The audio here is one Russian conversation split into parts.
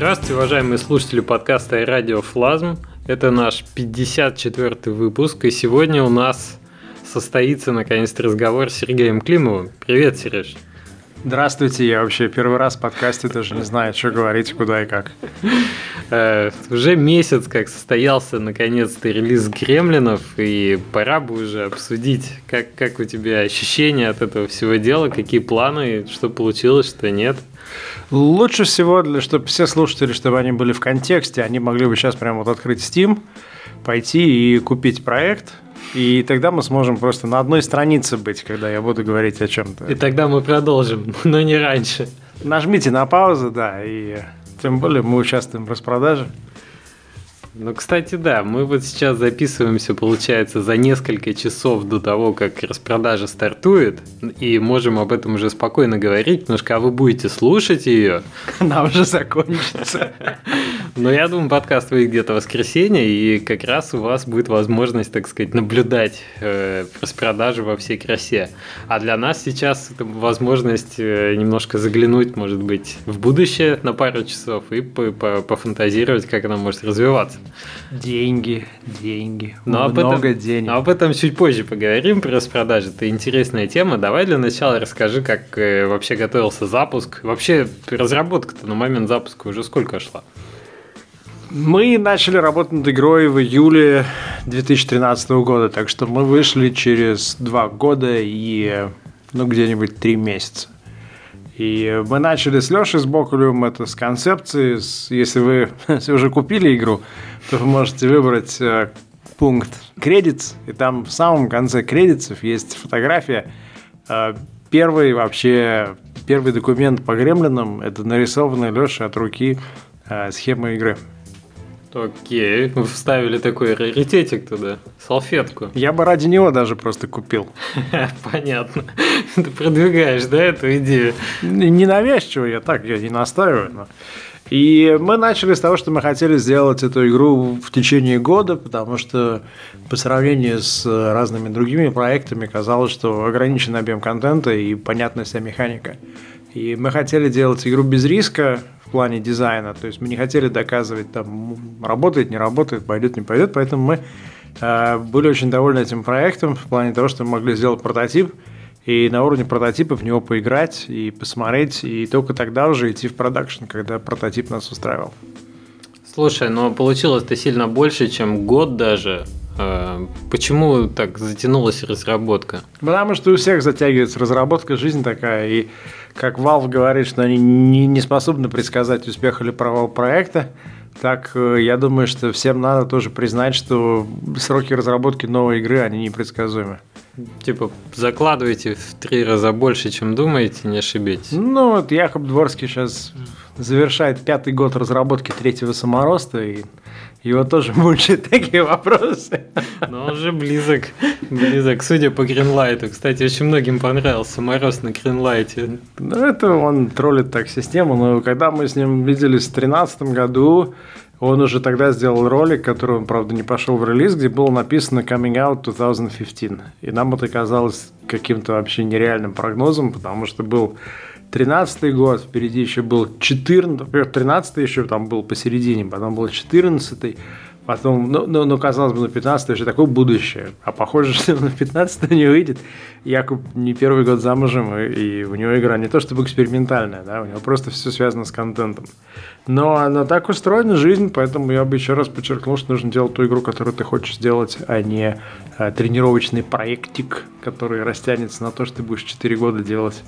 Здравствуйте, уважаемые слушатели подкаста и радио Флазм. Это наш 54 выпуск, и сегодня у нас состоится наконец-то разговор с Сергеем Климовым. Привет, Сереж. Здравствуйте, я вообще первый раз в подкасте даже не знаю, что говорить, куда и как. Э, уже месяц как состоялся наконец-то релиз Гремлинов, и пора бы уже обсудить, как, как у тебя ощущения от этого всего дела, какие планы, что получилось, что нет. Лучше всего, для, чтобы все слушатели, чтобы они были в контексте, они могли бы сейчас прямо вот открыть Steam, пойти и купить проект, и тогда мы сможем просто на одной странице быть, когда я буду говорить о чем-то. И тогда мы продолжим, но не раньше. Нажмите на паузу, да, и тем более мы участвуем в распродаже. Ну, кстати, да, мы вот сейчас записываемся, получается, за несколько часов до того, как распродажа стартует, и можем об этом уже спокойно говорить, потому что а вы будете слушать ее, она уже закончится. Но я думаю, подкаст выйдет где-то в воскресенье, и как раз у вас будет возможность, так сказать, наблюдать э, распродажу во всей красе. А для нас сейчас это возможность э, немножко заглянуть, может быть, в будущее на пару часов и пофантазировать, как она может развиваться. Деньги, деньги, но много об этом, денег. Но об этом чуть позже поговорим про распродажи. Это интересная тема. Давай для начала расскажи, как э, вообще готовился запуск. Вообще разработка-то на момент запуска уже сколько шла? Мы начали работать над игрой в июле 2013 года, так что мы вышли через два года и ну, где-нибудь три месяца. И мы начали с Лешей с Бокулем это с концепции. С, если вы если уже купили игру, то вы можете выбрать э, пункт кредит, и там в самом конце кредитов есть фотография. Э, первый вообще, первый документ по гремлинам – это нарисованная Леша от руки э, схема игры. Окей, вы вставили такой раритетик туда, салфетку. Я бы ради него даже просто купил. Понятно. Ты продвигаешь, да, эту идею? Не навязчиво, я так, я не настаиваю. Но... И мы начали с того, что мы хотели сделать эту игру в течение года, потому что по сравнению с разными другими проектами казалось, что ограничен объем контента и понятная вся механика. И мы хотели делать игру без риска, в плане дизайна. То есть мы не хотели доказывать, там, работает, не работает, пойдет, не пойдет. Поэтому мы э, были очень довольны этим проектом в плане того, что мы могли сделать прототип и на уровне прототипа в него поиграть и посмотреть, и только тогда уже идти в продакшн, когда прототип нас устраивал. Слушай, но получилось это сильно больше, чем год даже. Э, почему так затянулась разработка? Потому что у всех затягивается разработка, жизнь такая, и как Valve говорит, что они не, не способны предсказать успех или провал проекта, так э, я думаю, что всем надо тоже признать, что сроки разработки новой игры, они непредсказуемы. Типа, закладывайте в три раза больше, чем думаете, не ошибитесь. Ну, вот Якоб Дворский сейчас завершает пятый год разработки третьего самороста, и его тоже мучают такие вопросы. Но он же близок, близок, судя по Гринлайту. Кстати, очень многим понравился Мороз на Гринлайте. Ну, это он троллит так систему, но когда мы с ним виделись в 2013 году, он уже тогда сделал ролик, который он, правда, не пошел в релиз, где было написано «Coming out 2015». И нам это казалось каким-то вообще нереальным прогнозом, потому что был 13 год, впереди еще был 14, во-первых, 13 еще там был посередине, потом был 14 потом, ну, ну, ну, казалось бы, на 15 еще такое будущее, а похоже, что на 15 не выйдет. Якуб не первый год замужем, и, и у него игра не то чтобы экспериментальная, да, у него просто все связано с контентом. Но она так устроена жизнь, поэтому я бы еще раз подчеркнул, что нужно делать ту игру, которую ты хочешь сделать, а не а, тренировочный проектик, который растянется на то, что ты будешь 4 года делать.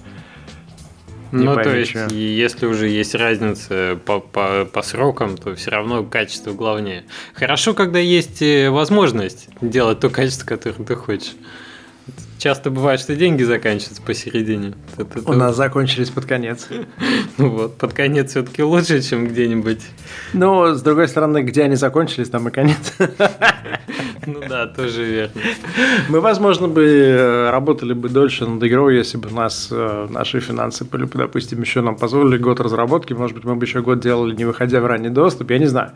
Не ну, то есть, если уже есть разница по, по, по срокам, то все равно качество главнее. Хорошо, когда есть э, возможность делать то качество, которое ты хочешь. Часто бывает, что деньги заканчиваются посередине. Это, это... У нас закончились под конец. Ну вот, под конец все-таки лучше, чем где-нибудь. Ну, с другой стороны, где они закончились, там и конец. Ну да, тоже верно. Мы, возможно, бы э, работали бы дольше над игрой, если бы нас э, наши финансы допустим, еще нам позволили год разработки. Может быть, мы бы еще год делали, не выходя в ранний доступ. Я не знаю.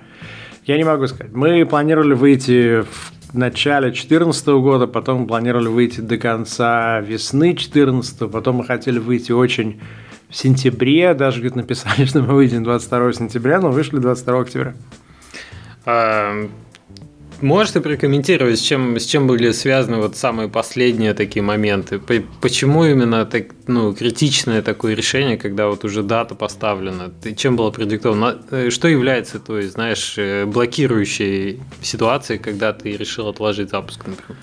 Я не могу сказать. Мы планировали выйти в начале 2014 года, потом планировали выйти до конца весны 2014, потом мы хотели выйти очень в сентябре, даже говорит, написали, что мы выйдем 22 сентября, но вышли 22 октября. Можешь ты прокомментировать, с чем, с чем были связаны вот самые последние такие моменты? Почему именно так, ну, критичное такое решение, когда вот уже дата поставлена? Ты чем было продиктовано? Э, что является той, знаешь, э, блокирующей ситуацией, когда ты решил отложить запуск, например?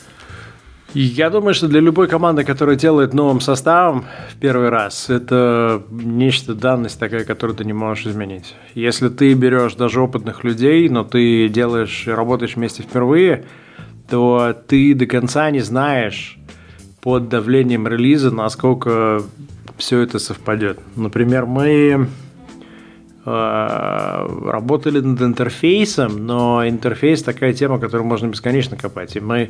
Я думаю, что для любой команды, которая делает новым составом в первый раз, это нечто данность такая, которую ты не можешь изменить. Если ты берешь даже опытных людей, но ты делаешь, работаешь вместе впервые, то ты до конца не знаешь под давлением релиза, насколько все это совпадет. Например, мы э, работали над интерфейсом, но интерфейс такая тема, которую можно бесконечно копать. И мы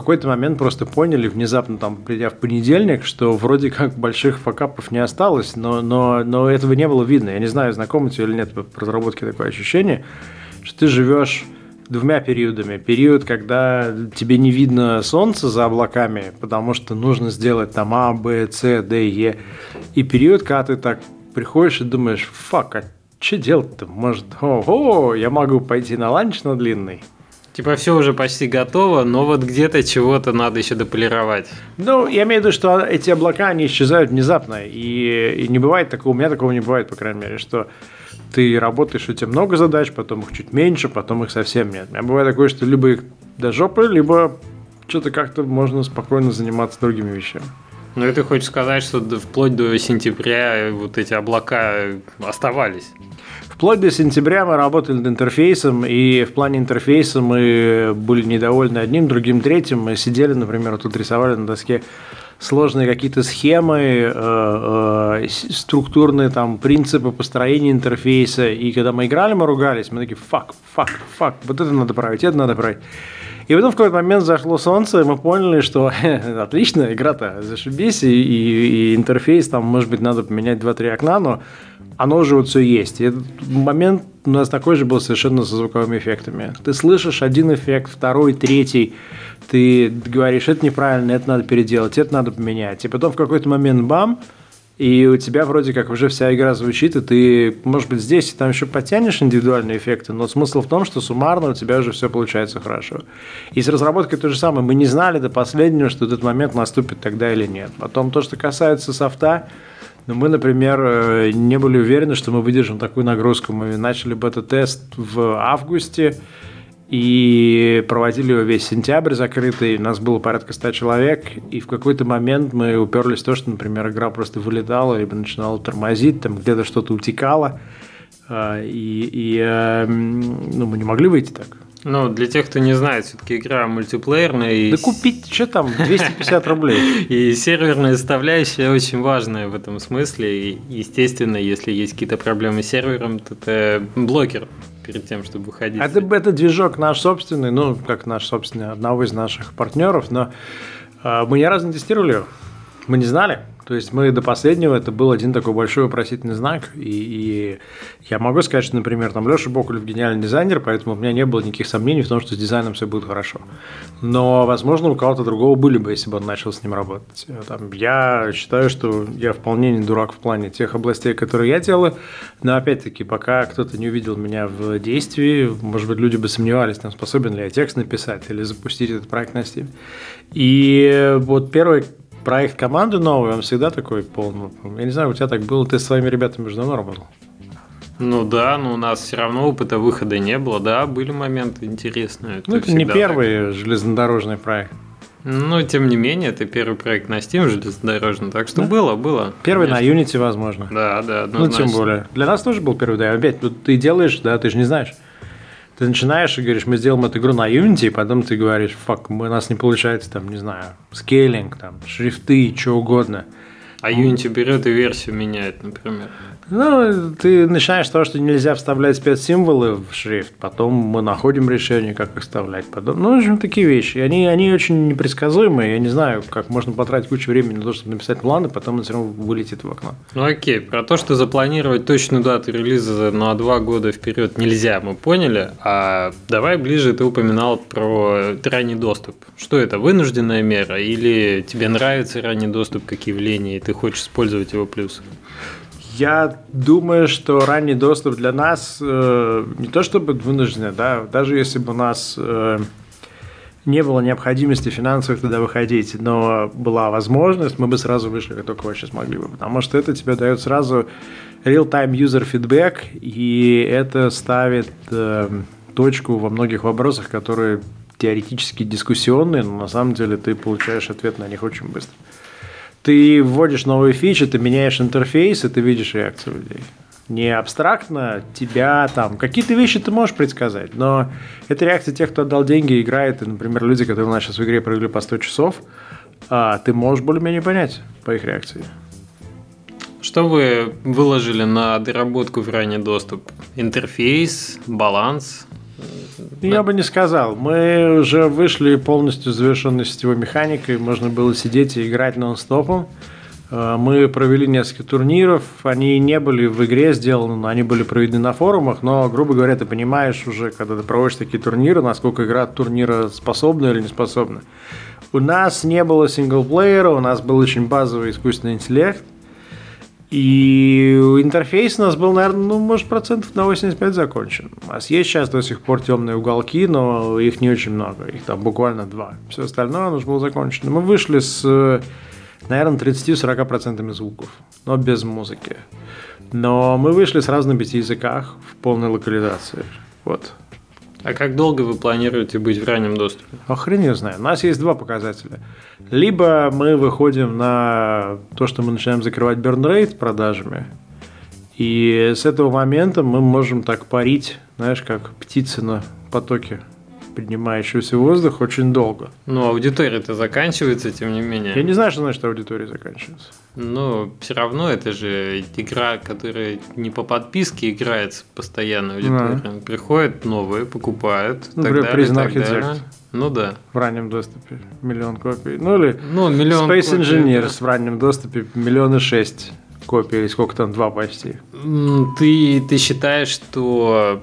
какой-то момент просто поняли, внезапно там придя в понедельник, что вроде как больших факапов не осталось, но, но, но этого не было видно. Я не знаю, знакомо тебе или нет по разработке такое ощущение, что ты живешь двумя периодами. Период, когда тебе не видно солнца за облаками, потому что нужно сделать там А, Б, С, Д, Е. И период, когда ты так приходишь и думаешь, fuck, а что делать-то? Может, о, я могу пойти на ланч на длинный? Типа все уже почти готово, но вот где-то чего-то надо еще дополировать. Ну, я имею в виду, что эти облака, они исчезают внезапно. И, и не бывает такого, у меня такого не бывает, по крайней мере, что ты работаешь, у тебя много задач, потом их чуть меньше, потом их совсем нет. У меня бывает такое, что либо их до жопы, либо что-то как-то можно спокойно заниматься другими вещами. Ну, это хочешь сказать, что вплоть до сентября вот эти облака оставались? Вплоть до сентября мы работали над интерфейсом, и в плане интерфейса мы были недовольны одним, другим, третьим. Мы сидели, например, тут рисовали на доске сложные какие-то схемы, э, э, структурные там принципы построения интерфейса. И когда мы играли, мы ругались, мы такие, fuck, fuck, fuck, вот это надо править, это надо править. И потом в какой-то момент зашло солнце, и мы поняли, что отлично, игра-то зашибись, и, и, и интерфейс там, может быть, надо поменять 2-3 окна, но оно уже вот все есть. И этот момент у нас такой же был совершенно со звуковыми эффектами. Ты слышишь один эффект, второй, третий, ты говоришь, это неправильно, это надо переделать, это надо поменять. И потом в какой-то момент бам, и у тебя вроде как уже вся игра звучит, и ты, может быть, здесь и там еще подтянешь индивидуальные эффекты, но смысл в том, что суммарно у тебя уже все получается хорошо. И с разработкой то же самое. Мы не знали до последнего, что этот момент наступит тогда или нет. Потом то, что касается софта, но мы, например, э, не были уверены, что мы выдержим такую нагрузку. Мы начали бета-тест в августе и проводили его весь сентябрь закрытый. У нас было порядка 100 человек, и в какой-то момент мы уперлись в то, что, например, игра просто вылетала, либо начинала тормозить, там где-то что-то утекало, э, и, и э, ну, мы не могли выйти так. Ну, для тех, кто не знает, все-таки игра мультиплеерная. И... Да купить, что там, 250 рублей. И серверная составляющая очень важная в этом смысле. И, естественно, если есть какие-то проблемы с сервером, то это блокер перед тем, чтобы выходить. Это, это движок наш собственный, ну, как наш собственный, одного из наших партнеров, но э, мы ни разу не тестировали его. Мы не знали. То есть мы до последнего, это был один такой большой вопросительный знак, и, и я могу сказать, что, например, там Леша Бокулев гениальный дизайнер, поэтому у меня не было никаких сомнений в том, что с дизайном все будет хорошо. Но, возможно, у кого-то другого были бы, если бы он начал с ним работать. Там, я считаю, что я вполне не дурак в плане тех областей, которые я делаю, но, опять-таки, пока кто-то не увидел меня в действии, может быть, люди бы сомневались, там, способен ли я текст написать или запустить этот проект на Steam. И вот первый проект команды новый, он всегда такой полный. Я не знаю, у тебя так было, ты с своими ребятами уже давно работал? Ну да, но у нас все равно опыта выхода не было, да, были моменты интересные. Это ну, это не первый так. железнодорожный проект. Ну, тем не менее, это первый проект на Steam железнодорожный, так что да? было, было. Первый конечно. на Unity, возможно. Да, да, однозначно. Ну, тем более. Для нас тоже был первый, да, опять, ты делаешь, да, ты же не знаешь. Ты начинаешь и говоришь, мы сделаем эту игру на Unity, и потом ты говоришь, фак, у нас не получается, там, не знаю, скейлинг, там, шрифты, что угодно. А Unity берет и версию меняет, например. Ну, ты начинаешь с того, что нельзя вставлять спецсимволы в шрифт, потом мы находим решение, как их вставлять. Потом, ну, в общем, такие вещи. Они, они очень непредсказуемые. Я не знаю, как можно потратить кучу времени на то, чтобы написать планы, потом он все равно вылетит в окно. Ну, окей. Про то, что запланировать точную дату релиза на два года вперед нельзя, мы поняли. А давай ближе ты упоминал про ранний доступ. Что это, вынужденная мера или тебе нравится ранний доступ как явление, и ты хочешь использовать его плюсы? Я думаю, что ранний доступ для нас э, не то чтобы вынужденный, да, даже если бы у нас э, не было необходимости финансовых туда выходить, но была возможность, мы бы сразу вышли, как только вообще смогли бы, потому что это тебе дает сразу real-time user feedback, и это ставит э, точку во многих вопросах, которые теоретически дискуссионные, но на самом деле ты получаешь ответ на них очень быстро. Ты вводишь новые фичи, ты меняешь интерфейс, и ты видишь реакцию людей. Не абстрактно тебя там, какие-то вещи ты можешь предсказать, но это реакция тех, кто отдал деньги и играет, и, например, люди, которые у нас сейчас в игре провели по 100 часов, а ты можешь более-менее понять по их реакции. Что вы выложили на доработку в ранний доступ? Интерфейс, баланс, я бы не сказал. Мы уже вышли полностью завершенной сетевой механикой. Можно было сидеть и играть нон-стопом. Э, мы провели несколько турниров. Они не были в игре сделаны, они были проведены на форумах. Но, грубо говоря, ты понимаешь уже, когда ты проводишь такие турниры, насколько игра турнира способна или не способна. У нас не было синглплеера, у нас был очень базовый искусственный интеллект – и интерфейс у нас был, наверное, ну, может, процентов на 85 закончен. У нас есть сейчас до сих пор темные уголки, но их не очень много. Их там буквально два. Все остальное уже было закончено. Мы вышли с, наверное, 30-40% звуков, но без музыки. Но мы вышли сразу на пяти языках в полной локализации. Вот. А как долго вы планируете быть в раннем доступе? Охрен не знаю. У нас есть два показателя. Либо мы выходим на то, что мы начинаем закрывать rate продажами, и с этого момента мы можем так парить, знаешь, как птицы на потоке поднимающегося воздух очень долго. Но аудитория-то заканчивается, тем не менее. Я не знаю, что значит аудитория заканчивается. Но все равно это же игра, которая не по подписке играется постоянно аудитория. Да. Приходят новые, покупают. Например, далее, так Architect. Ну да. В раннем доступе миллион копий. Ну или ну, миллион Space копий, Engineers да. в раннем доступе миллион и шесть копий, или сколько там, два почти. Ты, ты считаешь, что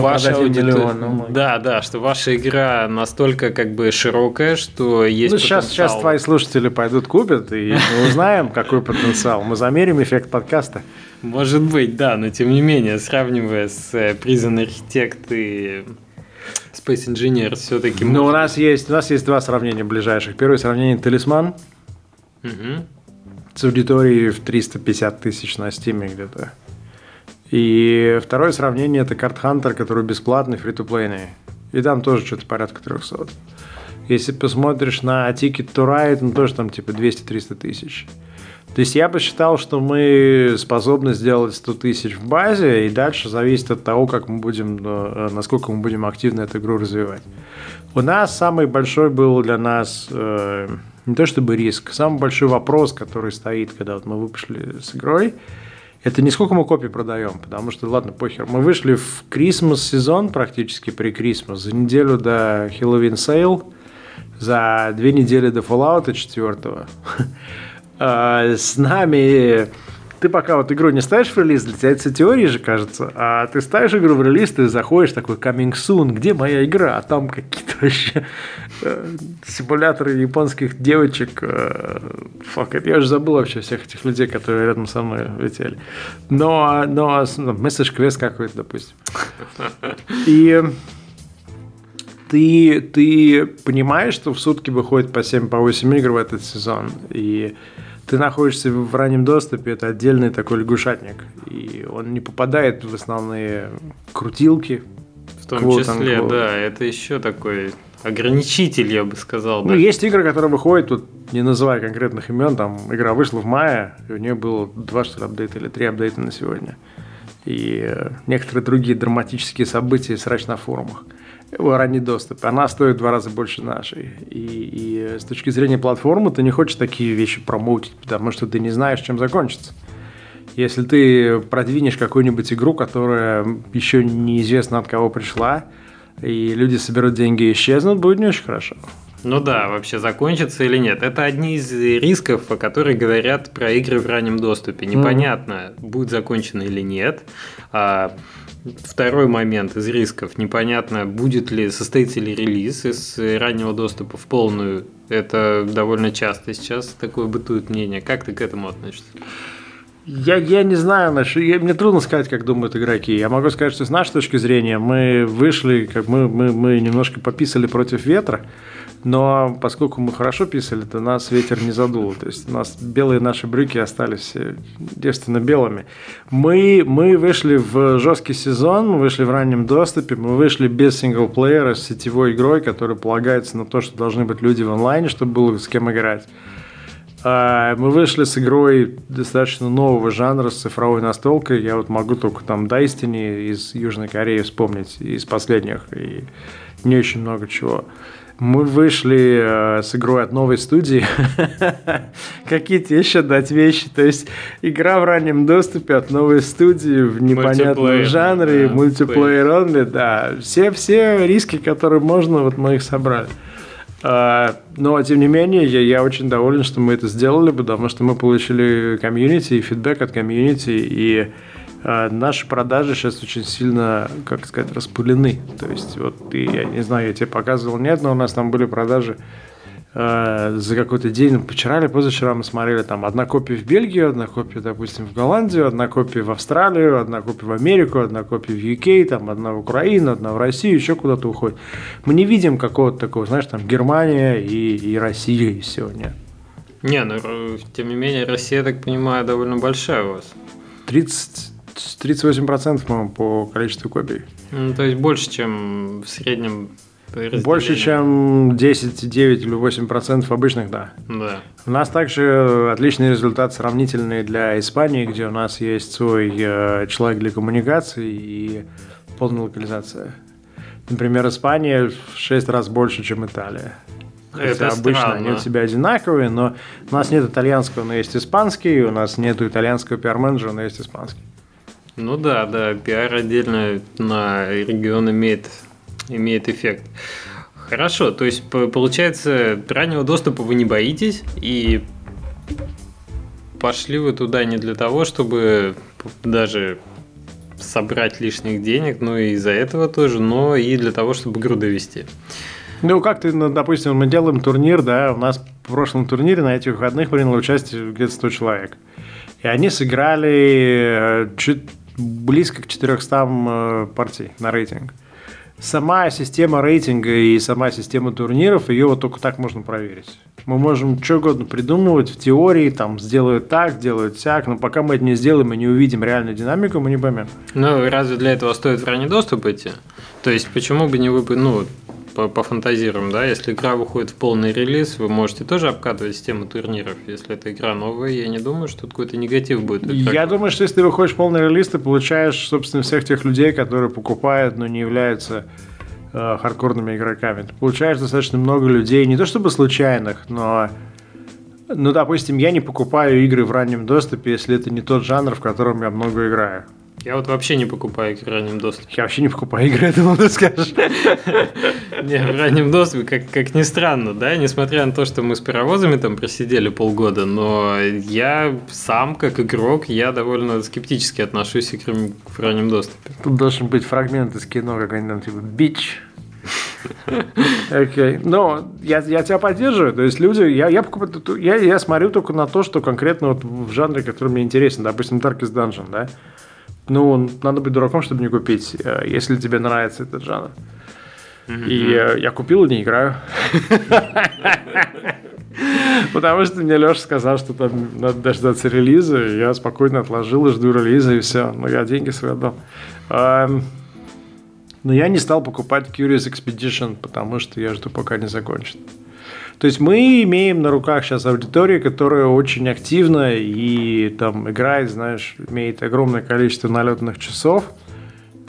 Ваша аудитория. Да, да, что ваша игра настолько как бы широкая, что есть ну, сейчас, сейчас твои слушатели пойдут купят, и мы узнаем, какой потенциал. Мы замерим эффект подкаста. Может быть, да, но тем не менее, сравнивая с э, Prison Architect и Space Engineer, все-таки... Ну, у нас есть у нас есть два сравнения ближайших. Первое сравнение Талисман. Угу. С аудиторией в 350 тысяч на Steam где-то. И второе сравнение – это Card Hunter, который бесплатный, фри-то-плейный. И там тоже что-то порядка 300. Если посмотришь на Ticket to Ride, ну тоже там типа 200-300 тысяч. То есть я посчитал, что мы способны сделать 100 тысяч в базе, и дальше зависит от того, как мы будем, э, насколько мы будем активно эту игру развивать. У нас самый большой был для нас э, не то чтобы риск, самый большой вопрос, который стоит, когда вот мы вышли с игрой – это не сколько мы копий продаем, потому что, ладно, похер. Мы вышли в Christmas сезон практически при Christmas, за неделю до Halloween Sale, за две недели до Fallout 4. А, с нами ты пока вот игру не ставишь в релиз, для тебя это теории же кажется, а ты ставишь игру в релиз, ты заходишь такой coming soon, где моя игра, а там какие-то вообще э, симуляторы японских девочек, э, фак, я уже забыл вообще всех этих людей, которые рядом со мной летели. Но, но ну, месседж квест какой-то, допустим. И ты, ты понимаешь, что в сутки выходит по 7 по 8 игр в этот сезон, и ты находишься в раннем доступе, это отдельный такой лягушатник. И он не попадает в основные крутилки. В том числе, да, это еще такой ограничитель, я бы сказал. Ну, даже. есть игры, которые выходят, тут не называя конкретных имен, там игра вышла в мае, и у нее было два, что ли, апдейта или три апдейта на сегодня. И э, некоторые другие драматические события срач на форумах ранний доступ. Она стоит в два раза больше нашей. И, и с точки зрения платформы ты не хочешь такие вещи промоутить, потому что ты не знаешь, чем закончится. Если ты продвинешь какую-нибудь игру, которая еще неизвестно от кого пришла, и люди соберут деньги и исчезнут, будет не очень хорошо. Ну да, вообще закончится или нет. Это одни из рисков, о которых говорят про игры в раннем доступе. Непонятно, mm. будет закончено или нет. А, Второй момент из рисков. Непонятно, будет ли, состоится ли релиз из раннего доступа в полную. Это довольно часто сейчас такое бытует мнение. Как ты к этому относишься? Я, я не знаю, я, мне трудно сказать, как думают игроки. Я могу сказать, что с нашей точки зрения мы вышли, как мы, мы, мы немножко пописали против ветра, но поскольку мы хорошо писали, то нас ветер не задул. То есть у нас белые наши брюки остались девственно белыми. Мы, мы вышли в жесткий сезон, мы вышли в раннем доступе, мы вышли без синглплеера с сетевой игрой, которая полагается на то, что должны быть люди в онлайне, чтобы было с кем играть. А, мы вышли с игрой достаточно нового жанра, с цифровой настолкой. Я вот могу только там Destiny из Южной Кореи вспомнить, из последних, и не очень много чего. Мы вышли э, с игрой от новой студии. Какие-то еще дать вещи. То есть игра в раннем доступе от новой студии в непонятном жанре, да, мультиплеер only, да. Все, все риски, которые можно, вот мы их собрали. А, но, тем не менее, я, я очень доволен, что мы это сделали, потому что мы получили комьюнити и фидбэк от комьюнити, и наши продажи сейчас очень сильно, как сказать, распылены. То есть, вот, ты, я не знаю, я тебе показывал, нет, но у нас там были продажи Э, за какой-то день, вчера или позавчера мы смотрели, там одна копия в Бельгию, одна копия, допустим, в Голландию, одна копия в Австралию, одна копия в Америку, одна копия в UK, там одна в Украину, одна в Россию, еще куда-то уходит. Мы не видим какого-то такого, знаешь, там Германия и, и Россия и все, нет. Не, ну, э, тем не менее, Россия, я так понимаю, довольно большая у вас. 30, 38%, по-моему, по количеству копий. Ну, то есть больше, чем в среднем больше, чем 10, 9 или 8 процентов обычных, да. Да. У нас также отличный результат сравнительный для Испании, где у нас есть свой э, человек для коммуникации и полная локализация. Например, Испания в 6 раз больше, чем Италия. Хотя Это обычно странно. они у себя одинаковые, но у нас нет итальянского, но есть испанский, у нас нет итальянского пиар-менеджера, но есть испанский. Ну да, да, пиар отдельно на регион имеет имеет эффект. Хорошо, то есть получается, раннего доступа вы не боитесь, и пошли вы туда не для того, чтобы даже собрать лишних денег, ну и из-за этого тоже, но и для того, чтобы игру довести. Ну, как ты, ну, допустим, мы делаем турнир, да, у нас в прошлом турнире на этих выходных приняло участие где-то 100 человек. И они сыграли э, чуть близко к 400 э, партий на рейтинг сама система рейтинга и сама система турниров, ее вот только так можно проверить. Мы можем что угодно придумывать в теории, там, сделают так, сделают всяк, но пока мы это не сделаем и не увидим реальную динамику, мы не поймем. Ну, разве для этого стоит в ранний доступ идти? То есть, почему бы не вы, ну, пофантазируем, да, если игра выходит в полный релиз, вы можете тоже обкатывать систему турниров. Если эта игра новая, я не думаю, что тут какой-то негатив будет. Я думаю, что если ты выходишь в полный релиз, ты получаешь, собственно, всех тех людей, которые покупают, но не являются э, хардкорными игроками. Ты получаешь достаточно много людей, не то чтобы случайных, но ну, допустим, я не покупаю игры в раннем доступе, если это не тот жанр, в котором я много играю. Я вот вообще не покупаю игры в раннем доступе. Я вообще не покупаю игры, я думал, ты скажешь. Не, в раннем доступе, как, как ни странно, да, несмотря на то, что мы с паровозами там просидели полгода, но я сам, как игрок, я довольно скептически отношусь к играм в раннем доступе. Тут должен быть фрагмент из кино, какой-нибудь там, типа, бич. Окей. Okay. Но я, я тебя поддерживаю. То есть люди, я, я, покупаю, я, я смотрю только на то, что конкретно вот в жанре, который мне интересен. Допустим, Darkest Dungeon, да? Ну, надо быть дураком, чтобы не купить, э, если тебе нравится этот жанр. Mm-hmm. И э, я купил и не играю. Потому что мне Леша сказал, что там надо дождаться релиза, и я спокойно отложил и жду релиза, и все. Но я деньги свои отдал. Но я не стал покупать Curious Expedition, потому что я жду, пока не закончит. То есть мы имеем на руках сейчас аудиторию, которая очень активна и там играет, знаешь, имеет огромное количество налетных часов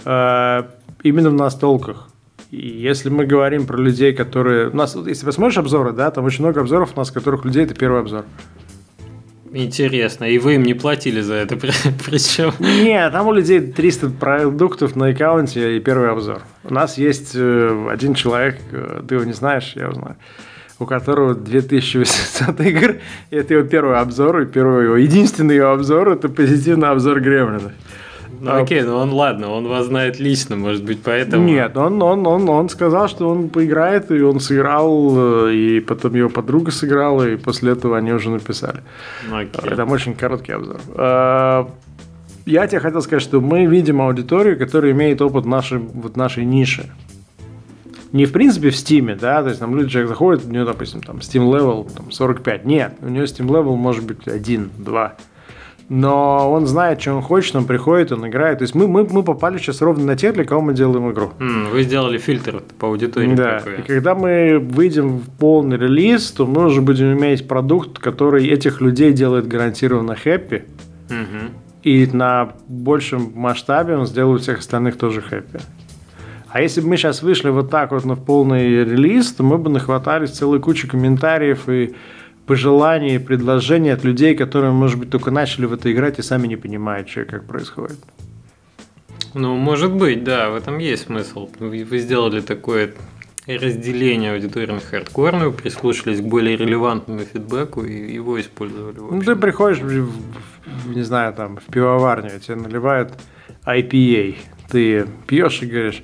э, именно в настолках. И если мы говорим про людей, которые... У нас, если посмотришь обзоры, да, там очень много обзоров у нас, которых людей это первый обзор. Интересно, и вы им не платили за это причем? Нет, там у людей 300 продуктов на аккаунте и первый обзор. У нас есть э, один человек, э, ты его не знаешь, я узнаю у которого 2800 игр. И это его первый обзор, и первый его, единственный его обзор, это позитивный обзор Гремлина. Ну окей, ну он ладно, он вас знает лично, может быть, поэтому... Нет, он, он, он, он сказал, что он поиграет, и он сыграл, э, и потом его подруга сыграла, и после этого они уже написали. Ну, окей. Там очень короткий обзор. Э, Я тебе хотел сказать, что мы видим аудиторию, которая имеет опыт нашей, вот нашей ниши. Не в принципе в Steam, да, то есть там люди, человек заходит, у него, допустим, там Steam level там, 45. Нет, у него Steam level может быть 1, 2. Но он знает, что он хочет, он приходит, он играет. То есть мы, мы, мы попали сейчас ровно на тех, для кого мы делаем игру. М, Вы сделали фильтр по аудитории Да. такой. И когда мы выйдем в полный релиз, то мы уже будем иметь продукт, который этих людей делает гарантированно хэппи. Мгм. И на большем масштабе он сделает всех остальных тоже хэппи. А если бы мы сейчас вышли вот так вот на полный релиз, то мы бы нахватались целой кучу комментариев и пожеланий, предложений от людей, которые, может быть, только начали в это играть и сами не понимают, что и как происходит. Ну, может быть, да, в этом есть смысл. Вы сделали такое разделение аудитории на хардкорную, прислушались к более релевантному фидбэку и его использовали. Ну, ты приходишь, в- в, не знаю, там, в пивоварню, тебе наливают IPA, ты пьешь и говоришь,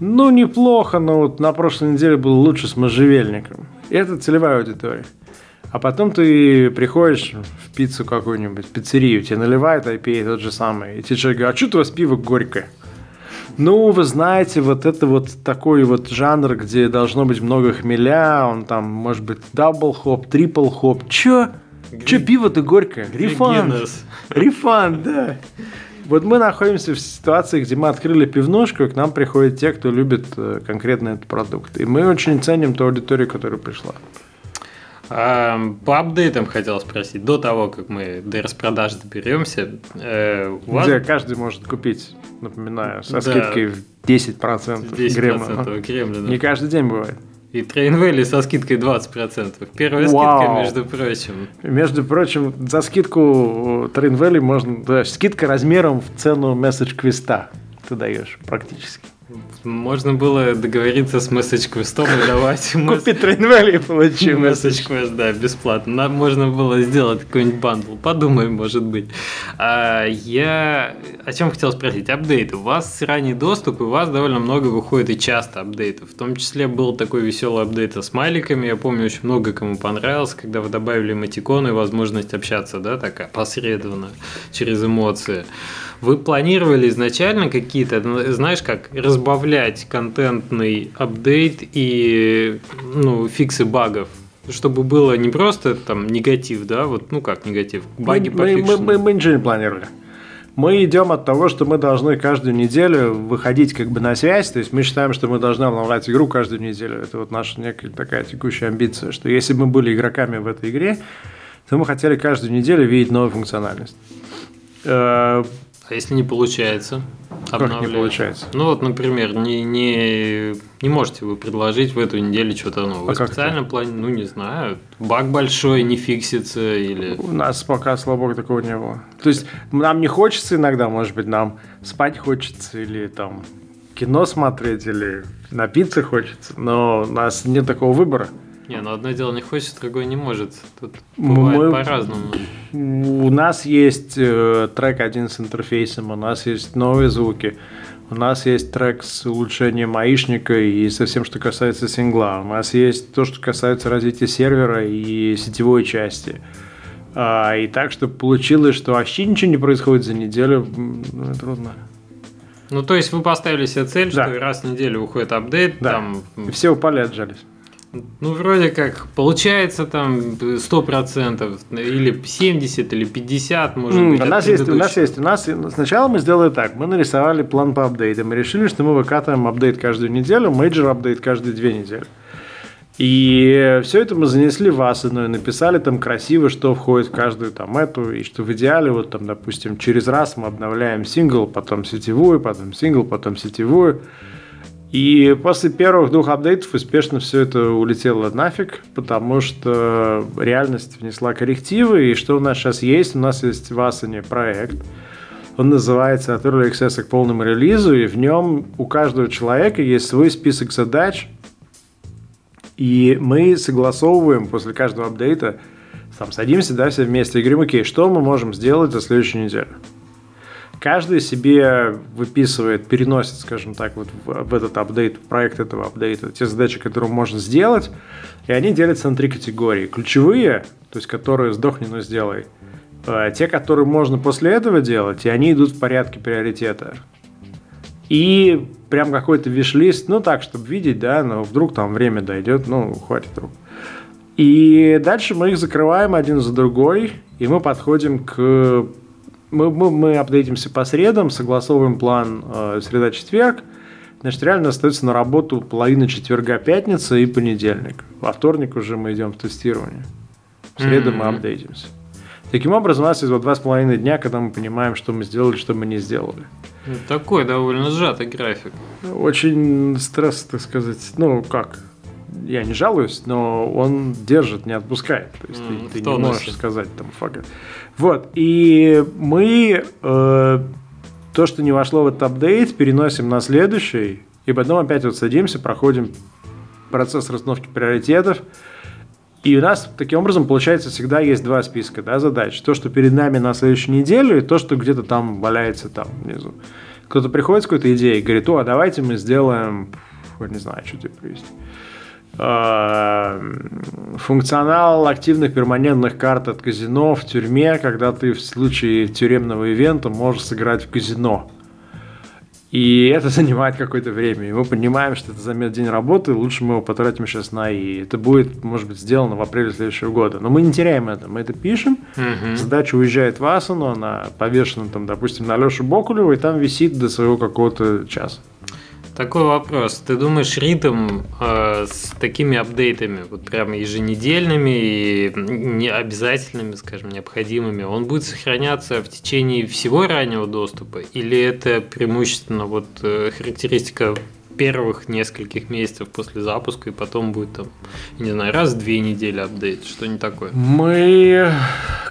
ну, неплохо, но вот на прошлой неделе было лучше с можжевельником. Это целевая аудитория. А потом ты приходишь в пиццу какую-нибудь, в пиццерию, тебе наливают IPA тот же самый, и тебе человек говорит, а что у вас пиво горькое? Ну, вы знаете, вот это вот такой вот жанр, где должно быть много хмеля, он там, может быть, double hop, triple hop. Чё? Чё пиво-то горькое? Refund. Refund, да. Вот мы находимся в ситуации, где мы открыли пивнушку, и к нам приходят те, кто любит э, конкретно этот продукт. И мы очень ценим ту аудиторию, которая пришла. А, по апдейтам хотел спросить. До того, как мы до распродаж доберемся, э, у вас Где каждый может купить, напоминаю, со Да. скидкой в 10%, 10% Gremlins. Gremlins. Не каждый день бывает. И Train Valley со скидкой 20%. Первая Вау. скидка, между прочим. Между прочим, за скидку Train Valley можно... да, скидка размером в цену Message Quest а ты даешь практически. Можно было договориться с Message Quest и давать Купи Train Valley и получи Message. Quest, да, бесплатно. Нам можно было сделать какой-нибудь бандл. Подумаем, может быть. А, я о чем хотел спросить? Апдейты. У вас ранний доступ, и у вас довольно много выходит и часто апдейтов. В том числе был такой веселый апдейт со смайликами. Я помню, очень много кому понравился, когда вы добавили эмотиконы и возможность общаться, да, так опосредованно, через эмоции. Вы планировали изначально какие-то, ну, знаешь, как разбавлять контентный апдейт и ну, фиксы багов, чтобы было не просто там негатив, да, вот, ну как негатив, баги мы, по мы, мы, мы- мы ничего не планировали. Мы идем от того, что мы должны каждую неделю выходить как бы на связь, то есть мы считаем, что мы должны обновлять игру каждую неделю. Это вот наша некая такая текущая амбиция, что если бы мы были игроками в этой игре, то мы хотели каждую неделю видеть новую функциональность. А если не получается? Как не получается? Ну вот, например, не, не, не можете вы предложить в эту неделю что-то новое. А как Специально плане, ну не знаю, баг большой не фиксится или... У нас пока, слава богу, такого не было. То есть нам не хочется иногда, может быть, нам спать хочется или там кино смотреть, или напиться хочется, но у нас нет такого выбора. Не, ну одно дело не хочет, другое не может. Тут Мы- бывает по-разному. У нас есть э, трек один с интерфейсом, у нас есть новые звуки, у нас есть трек с улучшением аишника и со всем, что касается сингла. У нас есть то, что касается развития сервера и сетевой части. А, и так, чтобы получилось, что вообще ничего не происходит за неделю, ну, трудно. Ну, то есть вы поставили себе цель, Да. что раз в неделю выходит апдейт, Да. там, И все упали отжались. Ну, вроде как, получается там 100% или 70 или 50, может М, быть. у нас есть, у нас есть, у нас сначала мы сделали так, мы нарисовали план по апдейтам, мы решили, что мы выкатываем апдейт каждую неделю, major апдейт каждые две недели. И все это мы занесли в Asana и написали там красиво, что входит в каждую там эту, и что в идеале, вот там, допустим, через раз мы обновляем сингл, потом сетевую, потом сингл, потом сетевую. И после первых двух апдейтов успешно все это улетело нафиг, потому что реальность внесла коррективы, и что у нас сейчас есть? У нас есть в Asana проект, он называется от Early Access к полному релизу, и в нем у каждого человека есть свой список задач, и мы согласовываем после каждого апдейта, там садимся, да, все вместе и говорим, окей, что мы можем сделать за следующую неделю? Каждый себе выписывает, переносит, скажем так, вот в, в этот апдейт, в проект этого апдейта, те задачи, которые можно сделать, и они делятся на три категории. Ключевые, то есть которые сдохни, но сделай. А те, которые можно после этого делать, и они идут в порядке приоритета. И прям какой-то виш-лист, ну так, чтобы видеть, да, но вдруг там время дойдет, ну, хватит рук. И дальше мы их закрываем один за другой, и мы подходим к... Мы, мы, мы апдейтимся по средам, согласовываем план э, среда-четверг, значит, реально остается на работу половина четверга, пятница и понедельник. Во вторник уже мы идем в тестирование. В среду mm-hmm. мы апдейтимся. Таким образом, у нас есть вот два с половиной дня, когда мы понимаем, что мы сделали, что мы не сделали. Такой довольно сжатый график. Очень стресс, так сказать. Ну, как? Я не жалуюсь, но он держит, не отпускает. То есть mm, ты, ты не можешь сказать там факт. Вот. И мы э, то, что не вошло в этот апдейт, переносим на следующий, и потом опять вот садимся, проходим процесс расстановки приоритетов. И у нас таким образом получается всегда есть два списка да, задач. То, что перед нами на следующую неделю, и то, что где-то там валяется там внизу. Кто-то приходит с какой-то идеей и говорит, о, а давайте мы сделаем, не знаю, что тебе привести. А, функционал активных перманентных карт от казино в тюрьме, когда ты в случае тюремного ивента можешь сыграть в казино. И это занимает какое-то время. И мы понимаем, что это займет день работы, лучше мы его потратим сейчас на И. Это будет, может быть, сделано в апреле следующего года. Но мы не теряем это. Мы это пишем. Угу. Задача уезжает в Асану, она повешена, там, допустим, на Лешу Бокулеву, и там висит до своего какого-то часа. Такой вопрос. Ты думаешь, ритм э, с такими апдейтами, вот прямо еженедельными и не обязательными, скажем, необходимыми, он будет сохраняться в течение всего раннего доступа? Или это преимущественно вот э, характеристика первых нескольких месяцев после запуска, и потом будет там, не знаю, раз в две недели апдейт, что не такое? Мы,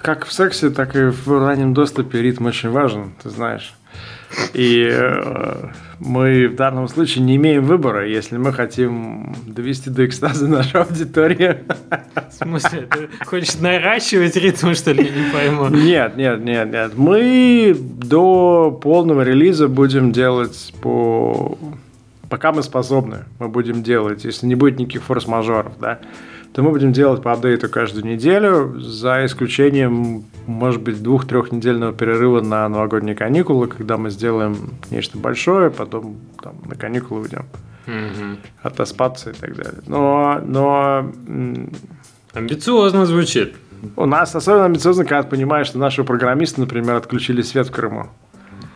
как в сексе, так и в раннем доступе ритм очень важен, ты знаешь. И э, мы в данном случае не имеем выбора, если мы хотим довести до экстаза нашу аудиторию. В смысле, ты хочешь наращивать ритм, что ли, я не пойму? Нет, нет, нет, нет. Мы до полного релиза будем делать по... Пока мы способны, мы будем делать, если не будет никаких форс-мажоров, да то мы будем делать по апдейту каждую неделю, за исключением, может быть, двух-трехнедельного перерыва на новогодние каникулы, когда мы сделаем нечто большое, потом там, на каникулы уйдем. Угу. Отоспаться и так далее. Но, но... Амбициозно звучит. У нас особенно амбициозно, когда ты понимаешь, что наши программисты, например, отключили свет в Крыму.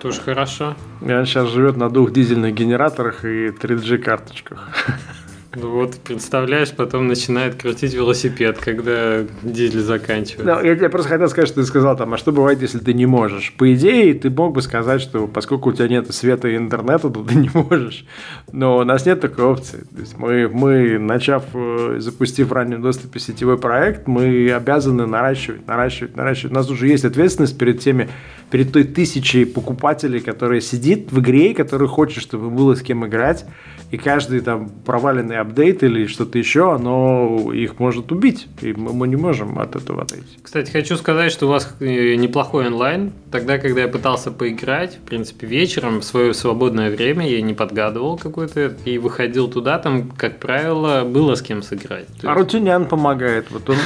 Тоже хорошо. И он сейчас живет на двух дизельных генераторах и 3G карточках. Ну вот, представляешь, потом начинает крутить велосипед, когда дизель заканчивается. Ну, я тебе просто хотел сказать, что ты сказал там, а что бывает, если ты не можешь? По идее, ты мог бы сказать, что поскольку у тебя нет света и интернета, то ты не можешь. Но у нас нет такой опции. То есть мы, мы, начав, э, запустив в раннем доступе сетевой проект, мы обязаны наращивать, наращивать, наращивать. У нас уже есть ответственность перед теми, перед той тысячей покупателей, которые сидит в игре, и которые хочет, чтобы было с кем играть и каждый там проваленный апдейт или что-то еще, оно их может убить, и мы не можем от этого отойти. Кстати, хочу сказать, что у вас э, неплохой онлайн. Тогда, когда я пытался поиграть, в принципе, вечером, в свое свободное время, я не подгадывал какой-то, и выходил туда, там, как правило, было с кем сыграть. А Рутинян помогает. Вот он,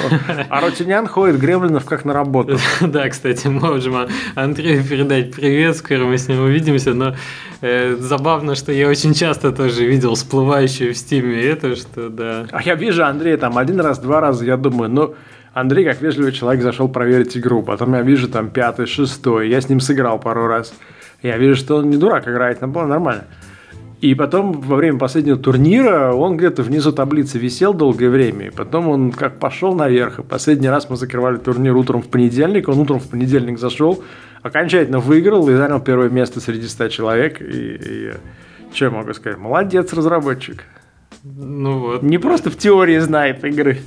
а Рутинян ходит гремлинов как на работу. Да, кстати, можем Андрею передать привет, скоро мы с ним увидимся, но э, забавно, что я очень часто тоже видел всплывающую в стиме это, что да. А я вижу Андрея там один раз, два раза, я думаю, ну, Андрей, как вежливый человек, зашел проверить игру. Потом я вижу там пятый, шестой. Я с ним сыграл пару раз. Я вижу, что он не дурак играет, там было нормально. И потом во время последнего турнира он где-то внизу таблицы висел долгое время. И потом он как пошел наверх. И последний раз мы закрывали турнир утром в понедельник. Он утром в понедельник зашел, окончательно выиграл и занял первое место среди 100 человек. И, и что я могу сказать? Молодец, разработчик. Ну вот. Не просто в теории знает игры.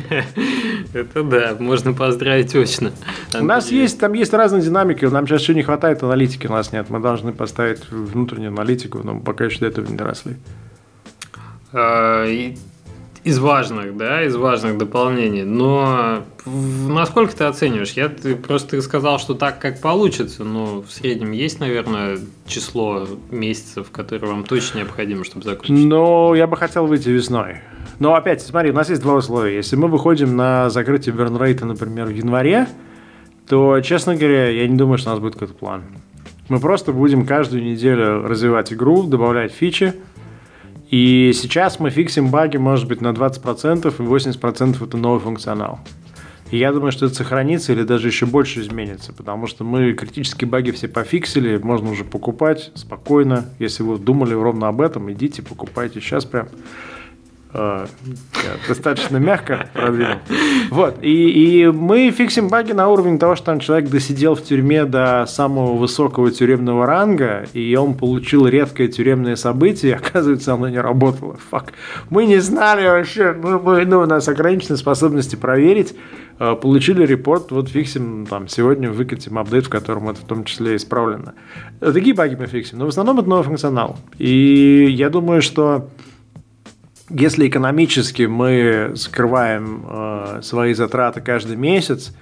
Это да, можно поздравить точно. У нас есть, там есть разные динамики, нам сейчас еще не хватает аналитики, у нас нет. Мы должны поставить внутреннюю аналитику, но пока еще до этого не доросли. Из важных, да, из важных дополнений. Но насколько ты оцениваешь? Я ты просто сказал, что так как получится, но в среднем есть, наверное, число месяцев, которые вам точно необходимо, чтобы закончить. Ну, я бы хотел выйти весной. Но опять, смотри, у нас есть два условия. Если мы выходим на закрытие бернрейта, например, в январе, то, честно говоря, я не думаю, что у нас будет какой-то план. Мы просто будем каждую неделю развивать игру, добавлять фичи, и сейчас мы фиксим баги, может быть, на 20%, и 80% это новый функционал. И я думаю, что это сохранится или даже еще больше изменится, потому что мы критические баги все пофиксили, можно уже покупать спокойно. Если вы думали ровно об этом, идите, покупайте сейчас прям. Э, достаточно мягко продвинул. Вот. И, и мы фиксим баги на уровне того, что там человек досидел в тюрьме до самого высокого тюремного ранга, и он получил редкое тюремное событие, и, оказывается, оно не работало. Фак. Мы не знали вообще, мы, мы, ну, у нас ограничены способности проверить. Э, получили репорт, вот фиксим, там, сегодня выкатим апдейт, в котором это в том числе исправлено. Такие баги мы фиксим, но в основном это новый функционал. И я думаю, что если экономически мы скрываем э, свои затраты каждый месяц,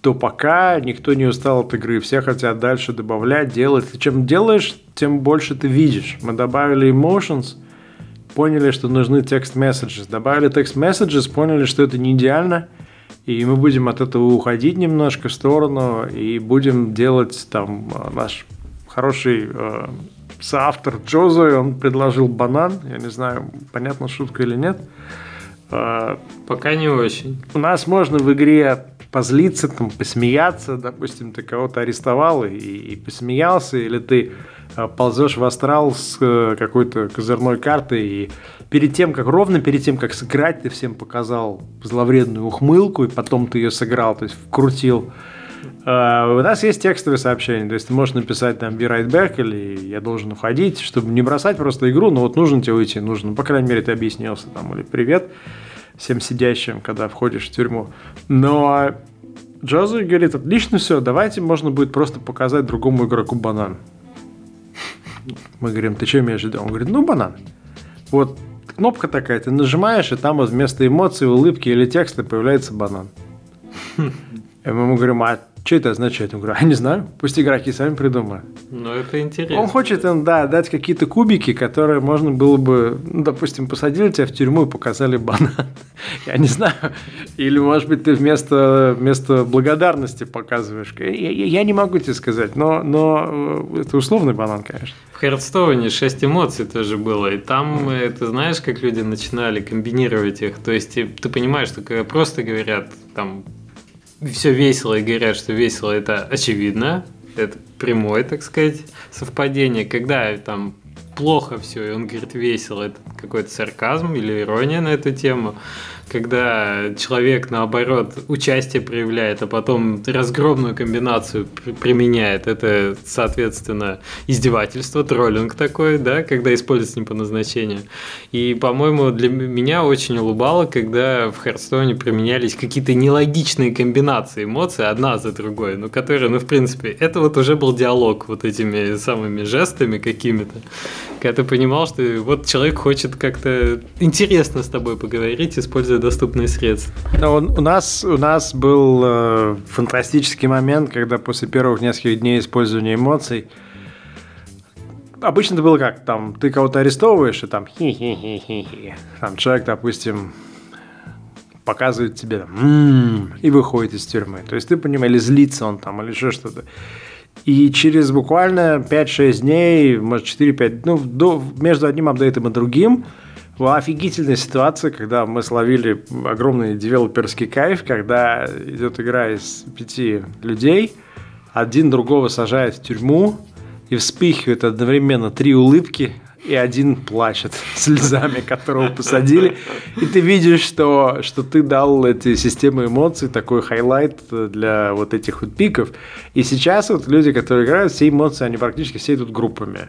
то пока никто не устал от игры, все хотят дальше добавлять, делать. И чем делаешь, тем больше ты видишь. Мы добавили emotions, поняли, что нужны текст messages. Добавили текст messages, поняли, что это не идеально, и мы будем от этого уходить немножко в сторону и будем делать там э, наш хороший э, соавтор Джозой, он предложил банан. Я не знаю, понятна шутка или нет. А, Пока не очень. У нас можно в игре позлиться, там, посмеяться. Допустим, ты кого-то арестовал и, и посмеялся, или ты а, ползешь в астрал с э, какой-то козырной картой, и перед тем, как ровно перед тем, как сыграть, ты всем показал зловредную ухмылку, и потом ты ее сыграл, то есть вкрутил Uh, у нас есть текстовые сообщения, то есть ты можешь написать там be right back или я должен уходить, чтобы не бросать просто игру, но вот нужно тебе уйти, нужно, ну, по крайней мере, ты объяснился там, или привет всем сидящим, когда входишь в тюрьму. Но Джозу говорит, отлично все, давайте можно будет просто показать другому игроку банан. Мы говорим, ты что имеешь в виду? Он говорит, ну банан. Вот кнопка такая, ты нажимаешь, и там вот вместо эмоций, улыбки или текста появляется банан. И мы ему говорим, а что это означает? Он говорит, а не знаю, пусть игроки сами придумают. Ну, это интересно. Он хочет им, да, дать какие-то кубики, которые можно было бы, ну, допустим, посадили тебя в тюрьму и показали банан. Я не знаю. Или, может быть, ты вместо, вместо благодарности показываешь. Я, я, не могу тебе сказать, но, но э, это условный банан, конечно. В Хардстоуне 6 эмоций тоже было, и там э, ты знаешь, как люди начинали комбинировать их. То есть ты, ты понимаешь, что когда просто говорят там все весело и говорят, что весело, это очевидно. Это прямое, так сказать, совпадение. Когда там плохо все, и он говорит весело, это какой-то сарказм или ирония на эту тему когда человек, наоборот, участие проявляет, а потом разгромную комбинацию применяет. Это, соответственно, издевательство, троллинг такой, да, когда используется не по назначению. И, по-моему, для меня очень улыбало, когда в Хардстоуне применялись какие-то нелогичные комбинации эмоций, одна за другой, ну, которые, ну, в принципе, это вот уже был диалог вот этими самыми жестами какими-то, когда ты понимал, что вот человек хочет как-то интересно с тобой поговорить, используя доступные средства. Но у нас, у нас был э, фантастический момент, когда после первых нескольких дней использования эмоций Обычно это было как, там, ты кого-то арестовываешь, и там. Там человек, допустим, показывает тебе там, м-м", и выходит из тюрьмы. То есть ты понимаешь, или злится он там, или еще что-то. И через буквально 5-6 дней, может 4-5, ну, до, между одним апдейтом и другим, офигительная ситуация, когда мы словили огромный девелоперский кайф, когда идет игра из пяти людей, один другого сажает в тюрьму и вспыхивает одновременно три улыбки, и один плачет слезами, которого посадили. И ты видишь, что, что ты дал эти системы эмоций, такой хайлайт для вот этих вот пиков. И сейчас вот люди, которые играют, все эмоции, они практически все идут группами.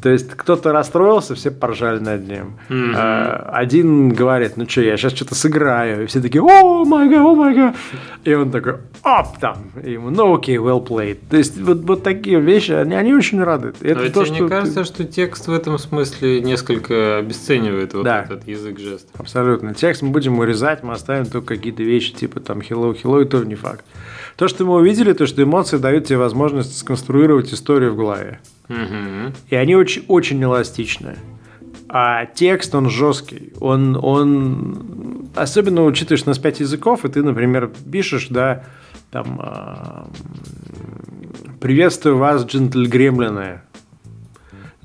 То есть кто-то расстроился, все поржали над ним. Mm-hmm. Один говорит, ну что, я сейчас что-то сыграю. И все такие, о май о май. И он такой, оп, там. И ему, ну окей, well played. То есть вот, вот такие вещи, они, они очень радуют. это Но то, тебе что не кажется, ты... что текст в этом смысле несколько обесценивает вот Да. этот язык жестов. Абсолютно. Текст мы будем урезать, мы оставим только какие-то вещи, типа там hello, hello, и то не факт. То, что мы увидели, то, что эмоции дают тебе возможность сконструировать историю в голове. Мгм. И они очень, очень эластичны. А текст, он жесткий. Он, он... Особенно учитывая, что у нас пять языков, и ты, например, пишешь, да, там... а, Приветствую вас, джентльгремлины.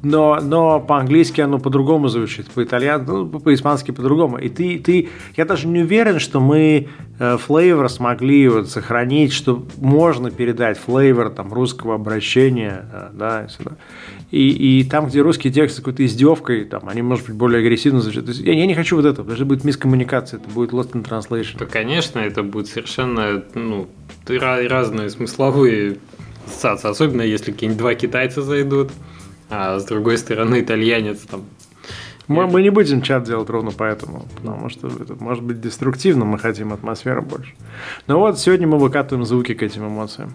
Но, но по-английски оно по-другому звучит, по-итальянски, ну, по- по-испански по-другому. И ты, ты, я даже не уверен, что мы э, флейвор смогли вот сохранить, что можно передать флейвор там русского обращения, э, да, сюда. И, и там, где русский текст с какой-то издевкой, там, они, может быть, более агрессивно звучат. Есть я, я не хочу вот этого, потому что будет мискоммуникация, это будет lost in translation. То, конечно, это будет совершенно ну, ра- разные смысловые ассоциации, особенно если какие-нибудь два китайца зайдут, а с другой стороны итальянец там. Мы, мы не будем чат делать ровно поэтому, потому что это может быть деструктивно, мы хотим атмосферу больше. Но вот сегодня мы выкатываем звуки к этим эмоциям.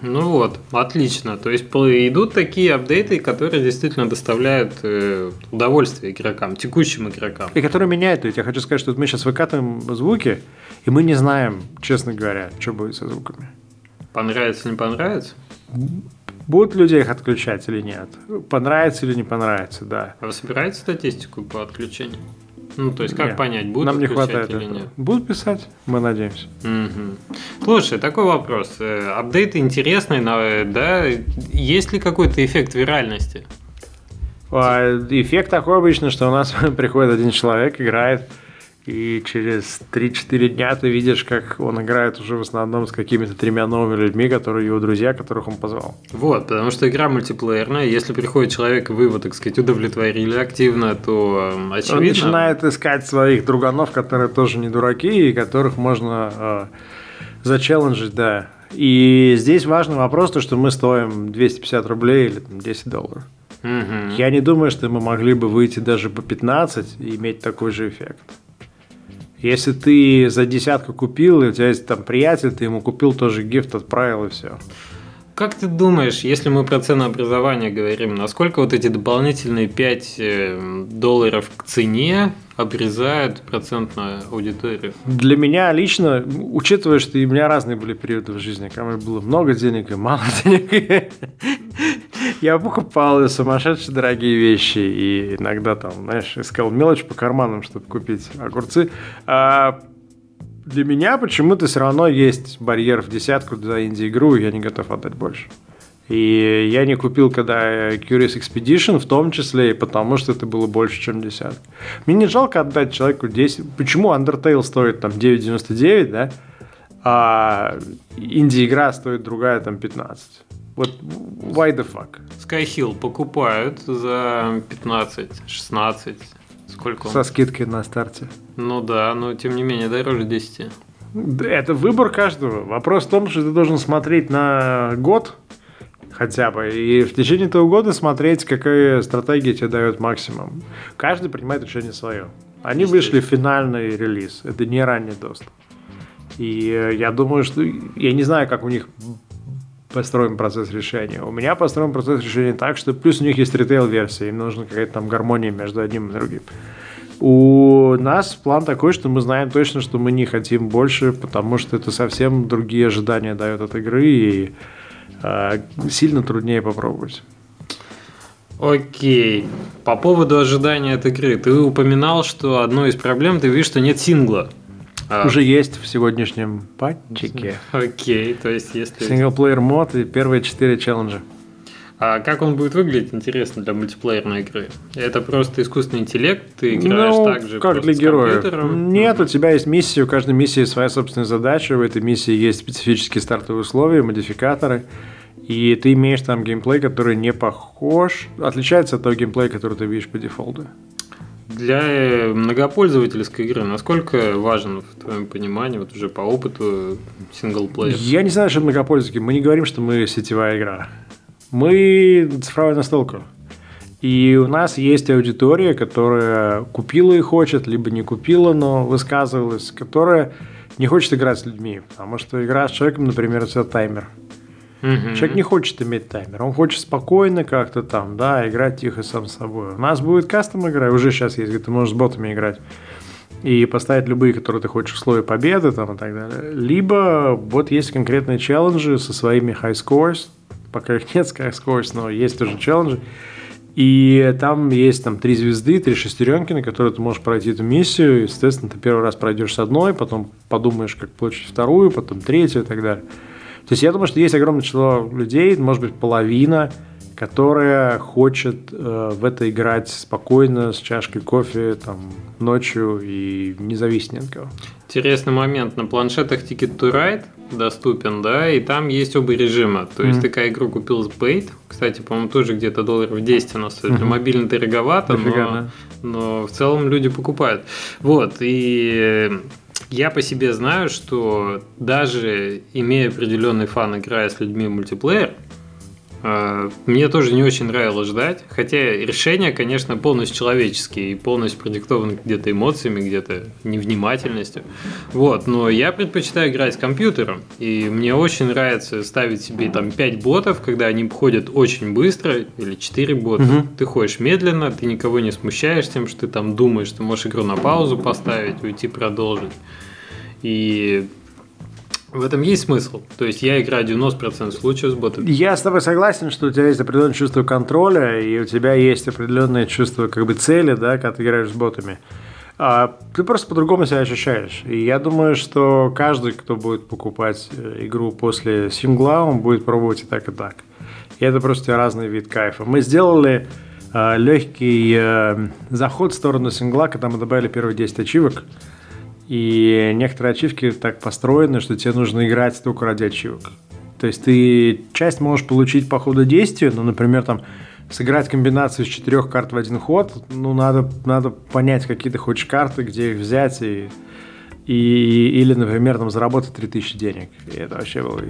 Ну вот, отлично. То есть идут такие апдейты, которые действительно доставляют э, удовольствие игрокам, текущим игрокам. И которые меняют, ведь я хочу сказать, что мы сейчас выкатываем звуки, и мы не знаем, честно говоря, что будет со звуками. Понравится, не понравится? Будут людей их отключать или нет? Понравится или не понравится, да. А вы собираете статистику по отключению? Ну, то есть, как Нет. понять, будут Нам не хватает или этого. нет? Будут писать, мы надеемся. Мгм. Слушай, такой вопрос. Э, Апдейты интересные, но, э, да? Есть ли какой-то эффект виральности? А, Эффект такой обычно, что у нас приходит один человек, играет, и через 3-4 дня ты видишь, как он играет уже в основном с какими-то тремя новыми людьми, которые его друзья, которых он позвал. Вот, потому что игра мультиплеерная. Если приходит человек, и вы его, так сказать, удовлетворили активно, то э, очевидно... Он начинает искать своих друганов, которые тоже не дураки, и которых можно э, зачелленджить, да. И здесь важный вопрос, то, что мы стоим 250 рублей или там, 10 долларов. Мгм. Я не думаю, что мы могли бы выйти даже по 15 и иметь такой же эффект. Если ты за десятку купил, и у тебя есть там приятель, ты ему купил тоже гифт, отправил и все. Как ты думаешь, если мы про ценообразование говорим, насколько вот эти дополнительные 5 э, долларов к цене обрезают процентную аудиторию? Для меня лично, учитывая, что у меня разные были периоды в жизни, когда было много денег и мало денег, я покупал сумасшедшие дорогие вещи и иногда там, знаешь, искал мелочь по карманам, чтобы купить огурцы. А для меня почему-то все равно есть барьер в десятку за инди-игру, и я не готов отдать больше. И я не купил, когда Curious Expedition, в том числе и потому, что это было больше, чем десятка. Мне не жалко отдать человеку 10. Почему Undertale стоит там 9,99, да? А инди-игра стоит другая там 15. Вот why the fuck? Skyhill покупают за 15-16. Сколько он? Со скидкой на старте. Ну да, но тем не менее дороже 10. Да, Это выбор каждого. Вопрос в том, что ты должен смотреть на год хотя бы, и в течение этого года смотреть, какая стратегия тебе дает максимум. Каждый принимает решение свое. Они вышли в финальный релиз. Это не ранний доступ. И э, я думаю, что... Я не знаю, как у них построен процесс решения. У меня построен процесс решения так, что плюс у них есть ритейл-версия, им нужна какая-то там гармония между одним и другим. У нас план такой, что мы знаем точно, что мы не хотим больше, потому что это совсем другие ожидания дает от игры, и э, сильно труднее попробовать. Окей. По поводу ожидания от игры. Ты упоминал, что одной из проблем ты видишь, что нет сингла. А, Уже есть в сегодняшнем патчике. Окей, то есть если... Синглплеер мод и первые четыре челленджа. А как он будет выглядеть, интересно, для мультиплеерной игры? Это просто искусственный интеллект, ты играешь ну, так же как для героев. Нет, у тебя есть миссия, у каждой миссии своя собственная задача. В этой миссии есть специфические стартовые условия, модификаторы. И ты имеешь там геймплей, который не похож, отличается от того геймплея, который ты видишь по дефолту. Для э, многопользовательской игры насколько важен, в твоем понимании, вот уже по опыту синглплеер? Я не знаю, что многопользователь. Мы не говорим, что мы сетевая игра. Мы цифровая настолка. И у нас есть аудитория, которая купила и хочет, либо не купила, но высказывалась, которая не хочет играть с людьми. Потому что игра с человеком, например, это таймер. Угу. Человек не хочет иметь таймер, он хочет спокойно как-то там, да, играть тихо сам с собой. У нас будет кастом игра, уже сейчас есть, где ты можешь с ботами играть и поставить любые, которые ты хочешь слое победы там, и так далее. Либо вот есть конкретные челленджи со своими high scores, пока их нет high scores, но есть тоже челленджи. И там есть там три звезды, три шестеренки, на которые ты можешь пройти эту миссию. Естественно, ты первый раз пройдешь с одной, потом подумаешь, как получить вторую, потом третью и так далее. То есть я думаю, что есть огромное число людей, может быть, половина, которая хочет э, в это играть спокойно, с чашкой кофе, там, ночью и не зависит ни от кого. Интересный момент. На планшетах Ticket to Ride доступен, да, и там есть оба режима. То есть, mm-hmm. такая игру купил с Bait. Кстати, по-моему, тоже где-то долларов 10 она стоит. Mm-hmm. Мобильно дороговато, Дофига, но, да. но в целом люди покупают. Вот, и я по себе знаю, что даже имея определенный фан, играя с людьми в мультиплеер, мне тоже не очень нравилось ждать, хотя решения, конечно, полностью человеческие и полностью продиктованы где-то эмоциями, где-то невнимательностью. Вот, но я предпочитаю играть с компьютером, и мне очень нравится ставить себе там 5 ботов, когда они ходят очень быстро, или 4 бота. Угу. Ты ходишь медленно, ты никого не смущаешь тем, что ты там думаешь, ты можешь игру на паузу поставить, уйти продолжить. И в этом есть смысл. То есть я играю 90% случаев с ботами. Я с тобой согласен, что у тебя есть определенное чувство контроля, и у тебя есть определенное чувство как бы цели, да, когда ты играешь с ботами. А ты просто по-другому себя ощущаешь. И я думаю, что каждый, кто будет покупать э, игру после сингла, он будет пробовать и так, и так. И это просто разный вид кайфа. Мы сделали э, легкий э, заход в сторону сингла, когда мы добавили первые 10 ачивок. И некоторые ачивки так построены, что тебе нужно играть только ради ачивок. То есть ты часть можешь получить по ходу действия, ну, например, там сыграть комбинацию из четырех карт в один ход, ну, надо, надо понять, какие ты хочешь карты, где их взять, и, и, или, например, там заработать 3000 денег. И это вообще было...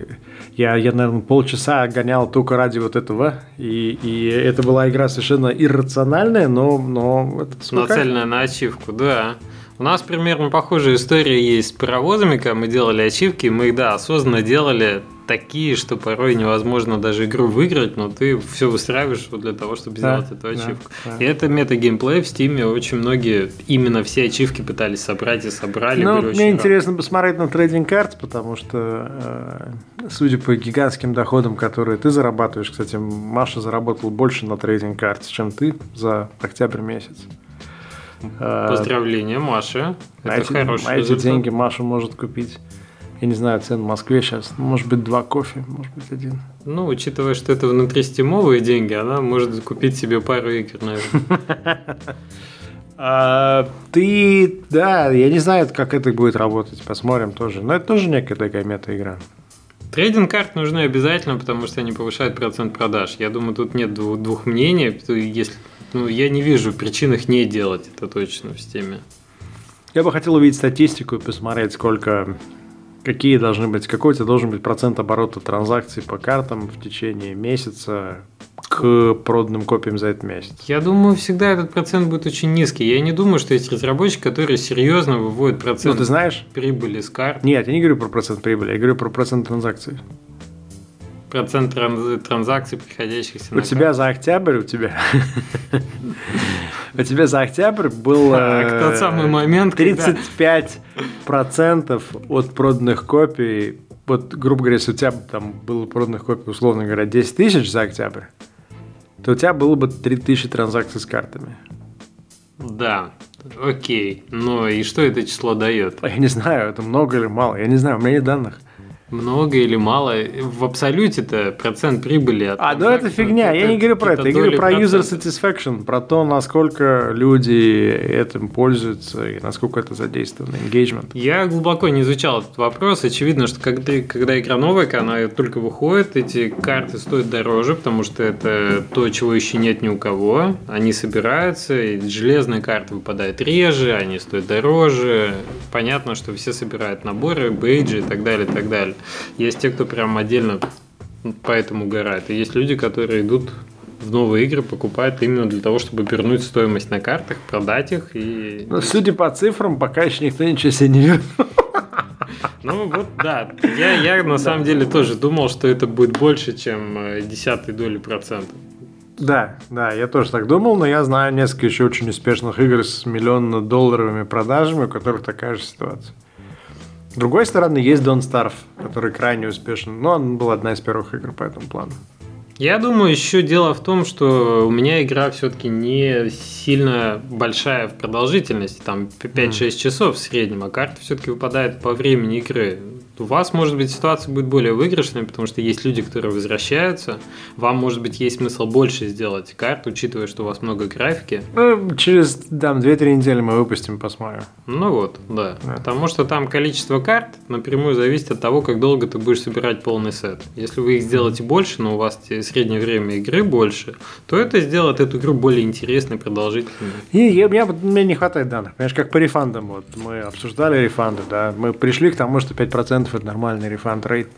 Я, я, наверное, полчаса гонял только ради вот этого, и, и это была игра совершенно иррациональная, но... но это Нацеленная на ачивку, да. У нас примерно похожая история есть с паровозами, когда мы делали ачивки, мы их, да, осознанно делали такие, что порой невозможно даже игру выиграть, но ты все выстраиваешь вот для того, чтобы да, сделать эту ачивку. Да, да. И это мета-геймплей в Стиме очень многие именно все ачивки пытались собрать и собрали. Ну, мне очень интересно посмотреть на трейдинг карт, потому что, э, судя по гигантским доходам, которые ты зарабатываешь, кстати, Маша заработала больше на трейдинг карт, чем ты за октябрь месяц. Поздравления, Маша. Это эти, хороший на эти деньги Маша может купить. Я не знаю, цен в Москве сейчас. Может быть, два кофе, может быть, один. Ну, учитывая, что это внутристимовые деньги, она может купить себе пару игр, наверное. А, ты, да, я не знаю, как это будет работать, посмотрим тоже. Но это тоже некая такая мета-игра. Трейдинг карт нужны обязательно, потому что они повышают процент продаж. Я думаю, тут нет двух мнений. Если ну, я не вижу причин их не делать, это точно в системе. Я бы хотел увидеть статистику и посмотреть, сколько, какие должны быть, какой у тебя должен быть процент оборота транзакций по картам в течение месяца к проданным копиям за этот месяц. Я думаю, всегда этот процент будет очень низкий. Я не думаю, что есть разработчики, которые серьезно выводят процент ну, ты знаешь? прибыли с карт. Нет, я не говорю про процент прибыли, я говорю про процент транзакций процент транзакций, приходящихся У тебя за октябрь, у тебя... У тебя за октябрь был тот самый момент, 35 процентов от проданных копий. Вот, грубо говоря, если у тебя там было проданных копий, условно говоря, 10 тысяч за октябрь, то у тебя было бы 3000 транзакций с картами. Да, окей. Но и что это число дает? Я не знаю, это много или мало. Я не знаю, у меня нет данных много или мало. В абсолюте-то процент прибыли от А, ну это фигня. Я не говорю про это. Я говорю про user satisfaction, про то, насколько люди этим пользуются и насколько это задействовано. Engagement. Я глубоко не изучал этот вопрос. Очевидно, что когда, когда игра новая, она только выходит, эти карты стоят дороже, потому что это то, чего еще нет ни у кого. Они собираются, и железные карты выпадают реже, они стоят дороже. Понятно, что все собирают наборы, бейджи и так далее, и так далее. Есть те, кто прям отдельно поэтому угорает. И есть люди, которые идут в новые игры, покупают именно для того, чтобы вернуть стоимость на картах, продать их и... Ну, судя по цифрам, пока еще никто ничего себе не вернул. Ну вот, да. Я, я на самом деле тоже думал, что это будет больше, чем э, десятой доли процента. Да, да, я тоже так думал, но я знаю несколько еще очень успешных игр с миллионно-долларовыми продажами, у которых такая же ситуация. С другой стороны, есть Don't Starve, который крайне успешен, но он был одна из первых игр по этому плану. Я думаю, еще дело в том, что у меня игра все-таки не сильно большая в продолжительности, там 5-6 mm. часов в среднем, а карта все-таки выпадает по времени игры у вас, может быть, ситуация будет более выигрышная, потому что есть люди, которые возвращаются. Вам, может быть, есть смысл больше сделать карт, учитывая, что у вас много графики. Ну, через там, 2-3 недели мы выпустим, посмотрим. Ну вот, да. да. Потому что там количество карт напрямую зависит от того, как долго ты будешь собирать полный сет. Если вы их сделаете больше, но у вас среднее время игры больше, то это сделает эту игру более интересной, продолжительной. И я, мне, мне не хватает данных. Понимаешь, как по рефандам. Вот мы обсуждали рефанды, да. Мы пришли к тому, что 5% это нормальный рефанд рейд.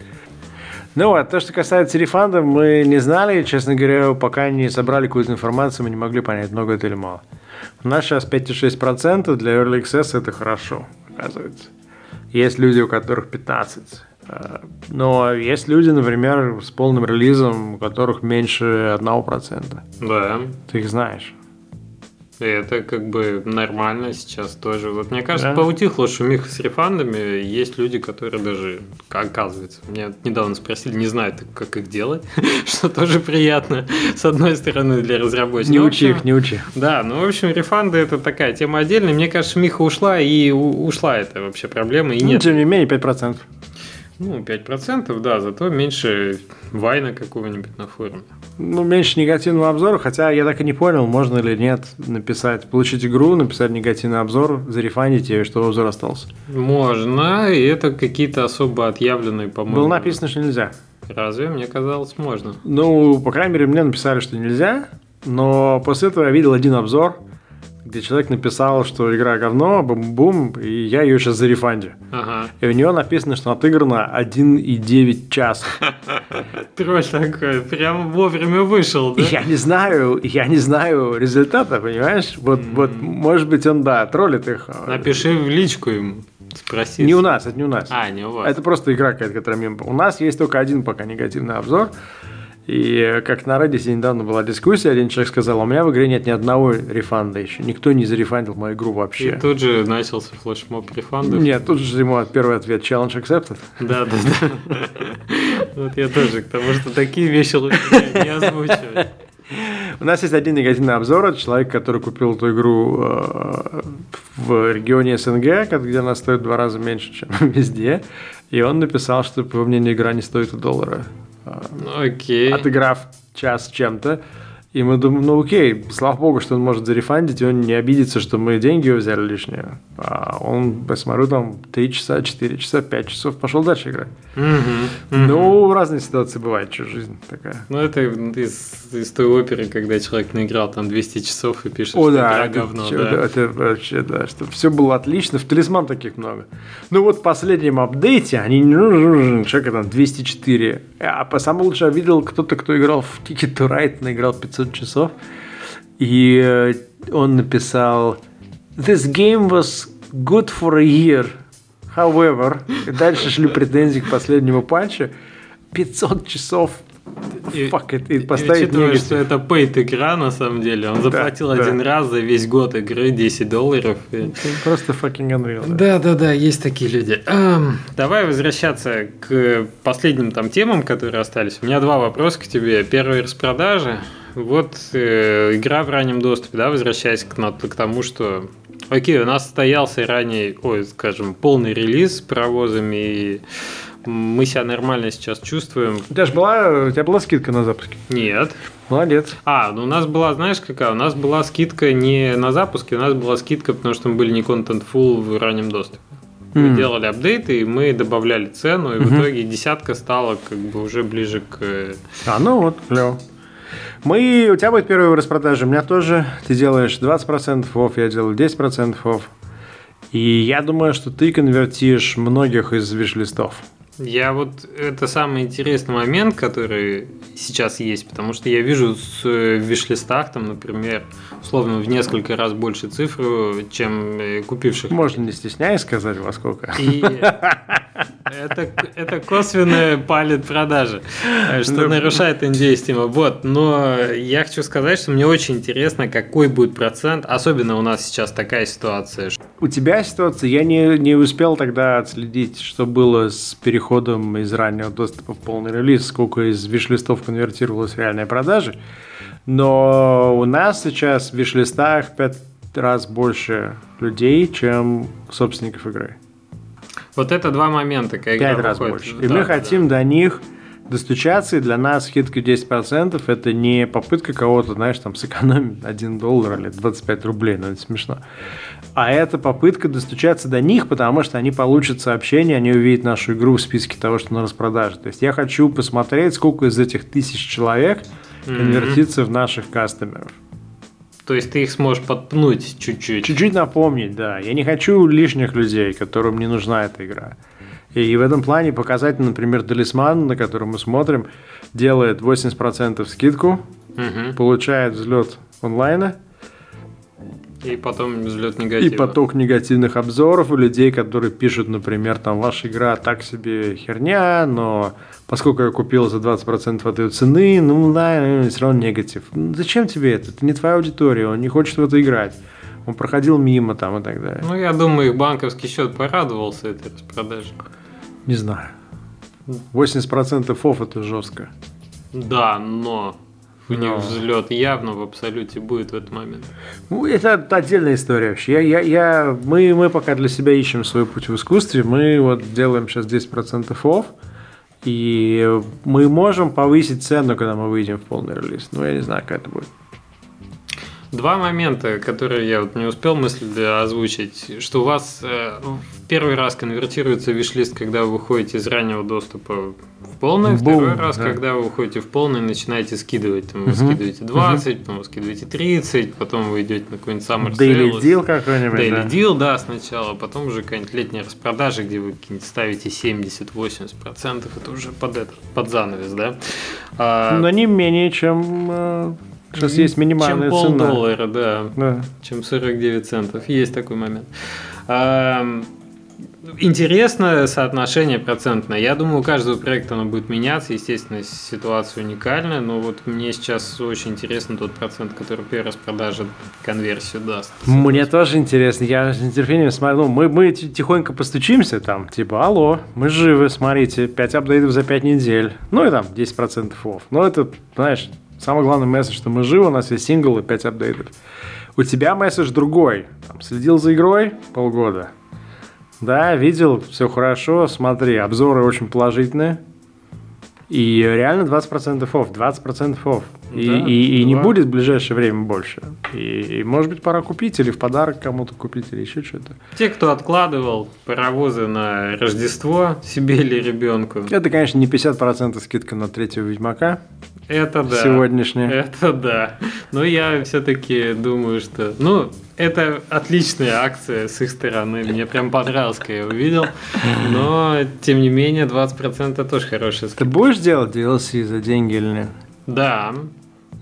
Ну вот, то, что касается рефанда, мы не знали, честно говоря, пока не собрали какую-то информацию, мы не могли понять, много это или мало. У нас сейчас 5,6% для Early Access это хорошо, оказывается. Есть люди, у которых 15. А, но есть люди, например, с полным релизом, у которых меньше 1%. Да. Ты их знаешь. И это как бы нормально сейчас тоже. Вот мне кажется, да. поутихло шумиха с рефандами. Есть люди, которые даже, оказывается, меня недавно спросили, не знают, как их делать, что тоже приятно, с одной стороны, для разработчиков. Не учи их, не учи. Да, ну, в общем, рефанды это такая тема отдельная. Мне кажется, шумиха ушла, и ушла эта вообще проблема, и ну, нет. тем не менее, 5%. Ну, 5%, да, зато меньше вайна какого-нибудь на форуме. Ну, меньше негативного обзора, хотя я так и не понял, можно или нет написать, получить игру, написать негативный обзор, зарефандить ее, что обзор остался. Можно, и это какие-то особо отъявленные, по-моему. Было написано, что нельзя. Разве? Мне казалось, можно. Ну, по крайней мере, мне написали, что нельзя, но после этого я видел один обзор, где человек написал, что игра говно, бум-бум, и я ее сейчас зарефанди. Ага. И у нее написано, что отыграно 1,9 час. Тролль такой, прям вовремя вышел, да? Я не знаю, я не знаю результата, понимаешь? Вот, вот может быть, он, да, троллит их. Напиши в личку ему. Спроси. Не у нас, это не у нас. А, не у вас. Это просто игра какая-то, которая мимо. У нас есть только один пока негативный обзор. И как на Reddit недавно была дискуссия, один человек сказал, у меня в игре нет ни одного рефанда еще, никто не зарефандил мою игру вообще. И тут же начался флешмоб рефандов. Нет, тут же ему первый ответ, challenge accepted. Да, да, да. Вот я тоже к тому, что такие вещи лучше не озвучивать. У нас есть один негативный обзор от человека, который купил эту игру э, в регионе СНГ, где она стоит в два раза меньше, чем везде. И он написал, что, по его мнению, игра не стоит и доллара. Окей. Отыграв час чем-то. И мы думаем, ну окей, слава богу, что он может зарефандить, и он не обидится, что мы деньги взяли лишние. А он, посмотрю, там 3 часа, 4 часа, 5 часов пошел дальше играть. Угу, угу. Ну, разные ситуации бывают, что жизнь такая. Ну, это из, из той оперы, когда человек наиграл там 200 часов и пишет, О, что да, это, говно. Че, да. это вообще, да, что все было отлично, в талисман таких много. Ну вот в последнем апдейте они, человека там 204. А самое лучшее я видел кто-то, кто играл в Ticket to Ride, наиграл 500 500 часов. И э, он написал This game was good for a year. However, и дальше шли претензии к последнему патчу. 500 часов и, Fuck it, и поставить учитывая, что это paid игра на самом деле, он заплатил да, один да. раз за весь год игры 10 долларов. И... Просто fucking unreal. Да, да, да, есть такие люди. Um, давай возвращаться к последним там темам, которые остались. У меня два вопроса к тебе. Первый распродажи. Вот э, игра в раннем доступе, да, возвращаясь к, к тому, что Окей, у нас состоялся ранее, ой, скажем, полный релиз с паровозами, и мы себя нормально сейчас чувствуем. У тебя же была, у тебя была скидка на запуске? Нет. Молодец. А, ну у нас была, знаешь какая? У нас была скидка не на запуске, у нас была скидка, потому что мы были не Contentful в раннем доступе. Мы mm. делали апдейты, и мы добавляли цену, и mm-hmm. в итоге десятка стала как бы уже ближе к... А, ну вот, клево. Мы, у тебя будет первая распродажа, у меня тоже. Ты делаешь 20% офф, я делаю 10% офф. И я думаю, что ты конвертишь многих из виш-листов. Я вот это самый интересный момент, который сейчас есть, потому что я вижу э, в виш-листах, там, например, условно в несколько раз больше цифр, чем э, купивших. Можно не стесняясь сказать во сколько. И Это, это косвенная палит продажи, что Ну, нарушает NDA Steam. Вот, но я хочу сказать, что мне очень интересно, какой будет процент, особенно у нас сейчас такая ситуация. что- У тебя ситуация, я не, не успел тогда отследить, что было с переходом из раннего доступа в полный релиз, сколько из виш-листов конвертировалось в реальные продажи. Но у нас сейчас в виш-листах в пять раз больше людей, чем собственников игры. Вот это два момента, когда Пять раз выходит. больше. И Да, мы да, хотим до них достучаться, и для нас скидка 10% это не попытка кого-то, знаешь, там сэкономить 1 доллар или 25 рублей, ну это смешно. А это попытка достучаться до них, потому что они получат сообщение, они увидят нашу игру в списке того, что на распродаже. То есть я хочу посмотреть, сколько из этих тысяч человек конвертится в наших кастомеров. То есть ты их сможешь подпнуть чуть-чуть. Чуть-чуть напомнить, да. Я не хочу лишних людей, которым не нужна эта игра. И в этом плане показать, например, Талисман, на который мы смотрим, делает 80% скидку, Мгм. получает взлет онлайна И потом взлет негатива. и поток негативных обзоров у людей, которые пишут, например, там, ваша игра так себе херня, но поскольку я купил за 20% от ее цены, ну да, все равно негатив. Ну, Зачем тебе это? Это не твоя аудитория, он не хочет в это играть. Он проходил мимо там и так далее. Ну, я думаю, их банковский счет порадовался этой распродаже. Не знаю. 80% офф это жестко. Да, но у них Но. взлет явно в абсолюте будет в этот момент. Ну, это отдельная история вообще. Я, я, я, мы, мы пока для себя ищем свой путь в искусстве. Мы вот делаем сейчас 10% офф. И мы можем повысить цену, когда мы выйдем в полный релиз. Ну, я не знаю, как это будет. Два момента, которые я вот не успел мысль озвучить, что у вас э, в первый раз конвертируется виш-лист, когда вы выходите из раннего доступа в полный, Бум, второй раз, да. когда вы выходите в полный, начинаете скидывать. Там вы Мгм. скидываете 20, потом вы скидываете 30, потом вы идете на какой-нибудь Summer Daily Sale. deal какой-нибудь. Daily да. deal, да, сначала, потом уже какая-нибудь летняя распродажа, где вы ставите 70-80%, это уже под, это, под занавес, да? А, Но не менее, чем... Сейчас есть минимальная чем цена. полдоллара, да, Да. чем 49 центов. Есть такой момент. Интересное соотношение процентное. Я думаю, у каждого проекта оно будет меняться. Естественно, ситуация уникальная, но вот мне сейчас очень интересно тот процент, который первая распродажа конверсию даст. Мне тоже интересно, я с нетерпением смотрю. Ну, мы, мы ти- тихонько постучимся там, типа, алло, мы живы, смотрите, 5 апдейтов за 5 недель. Ну и там 10% офф. Но это, знаешь, самый главный месседж, что мы живы, у нас есть сингл и 5 апдейтов. У тебя месседж другой. Там, следил за игрой полгода. Да, видел, все хорошо, смотри, обзоры очень положительные. И реально 20% офф, 20% офф. И, Да, и- и не будет в ближайшее время больше. И, и, может быть пора купить или в подарок кому-то купить или еще что-то. Те, кто откладывал паровозы на Рождество себе или ребенку, Это, конечно, не 50% скидка на третьего Ведьмака это да. сегодняшняя. Это да. Но я все-таки думаю, что... Ну, это отличная акция с их стороны. Мне прям понравилось, когда я увидел. Но, тем не менее, 20% тоже хорошая Ты скидка. будешь делать DLC за деньги или нет? Да,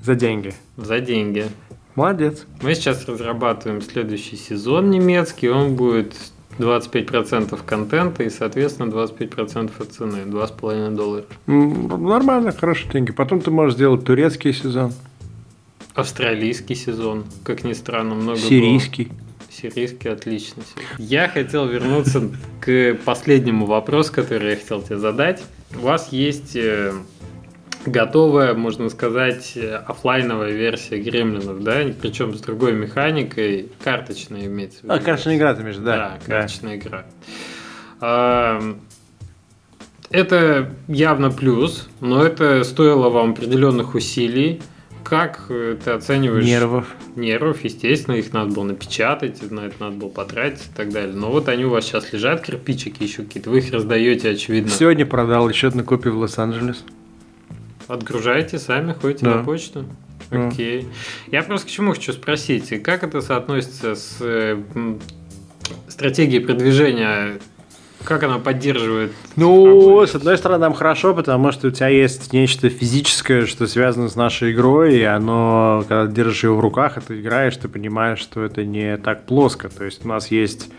За деньги. за деньги. Молодец. Мы сейчас разрабатываем следующий сезон немецкий. Он будет 25% контента и, соответственно, 25% от цены. 2,5 доллара. Нормально, хорошие деньги. Потом ты можешь сделать турецкий сезон, Австралийский сезон, как ни странно, много было. сирийский. Сирийский отлично. Я хотел вернуться к последнему вопросу, который я хотел тебе задать. У вас есть э, готовая, можно сказать, оффлайновая версия гремлинов, да? Причем с другой механикой, карточная имеется в виду. А, карточная игра ты имеешь, да? Да, карточная игра. А, Это явно плюс, но это стоило вам определенных усилий. Как э, ты оцениваешь Нервов. нервов, естественно, их надо было напечатать, на это надо было потратить и так далее. Но вот они у вас сейчас лежат, кирпичики еще какие-то, вы их раздаете, очевидно. Сегодня продал еще одну копию в Лос-Анджелес. Отгружаете сами, ходите Да. на почту? Да. Окей. Я просто к чему хочу спросить, как это соотносится с э, м, стратегией продвижения? Как она поддерживает? Ну, цифровую с одной стороны, нам хорошо, потому что у тебя есть нечто физическое, что связано с нашей игрой, и оно, когда держишь его в руках, и ты играешь, ты понимаешь, что это не так плоско. То есть у нас есть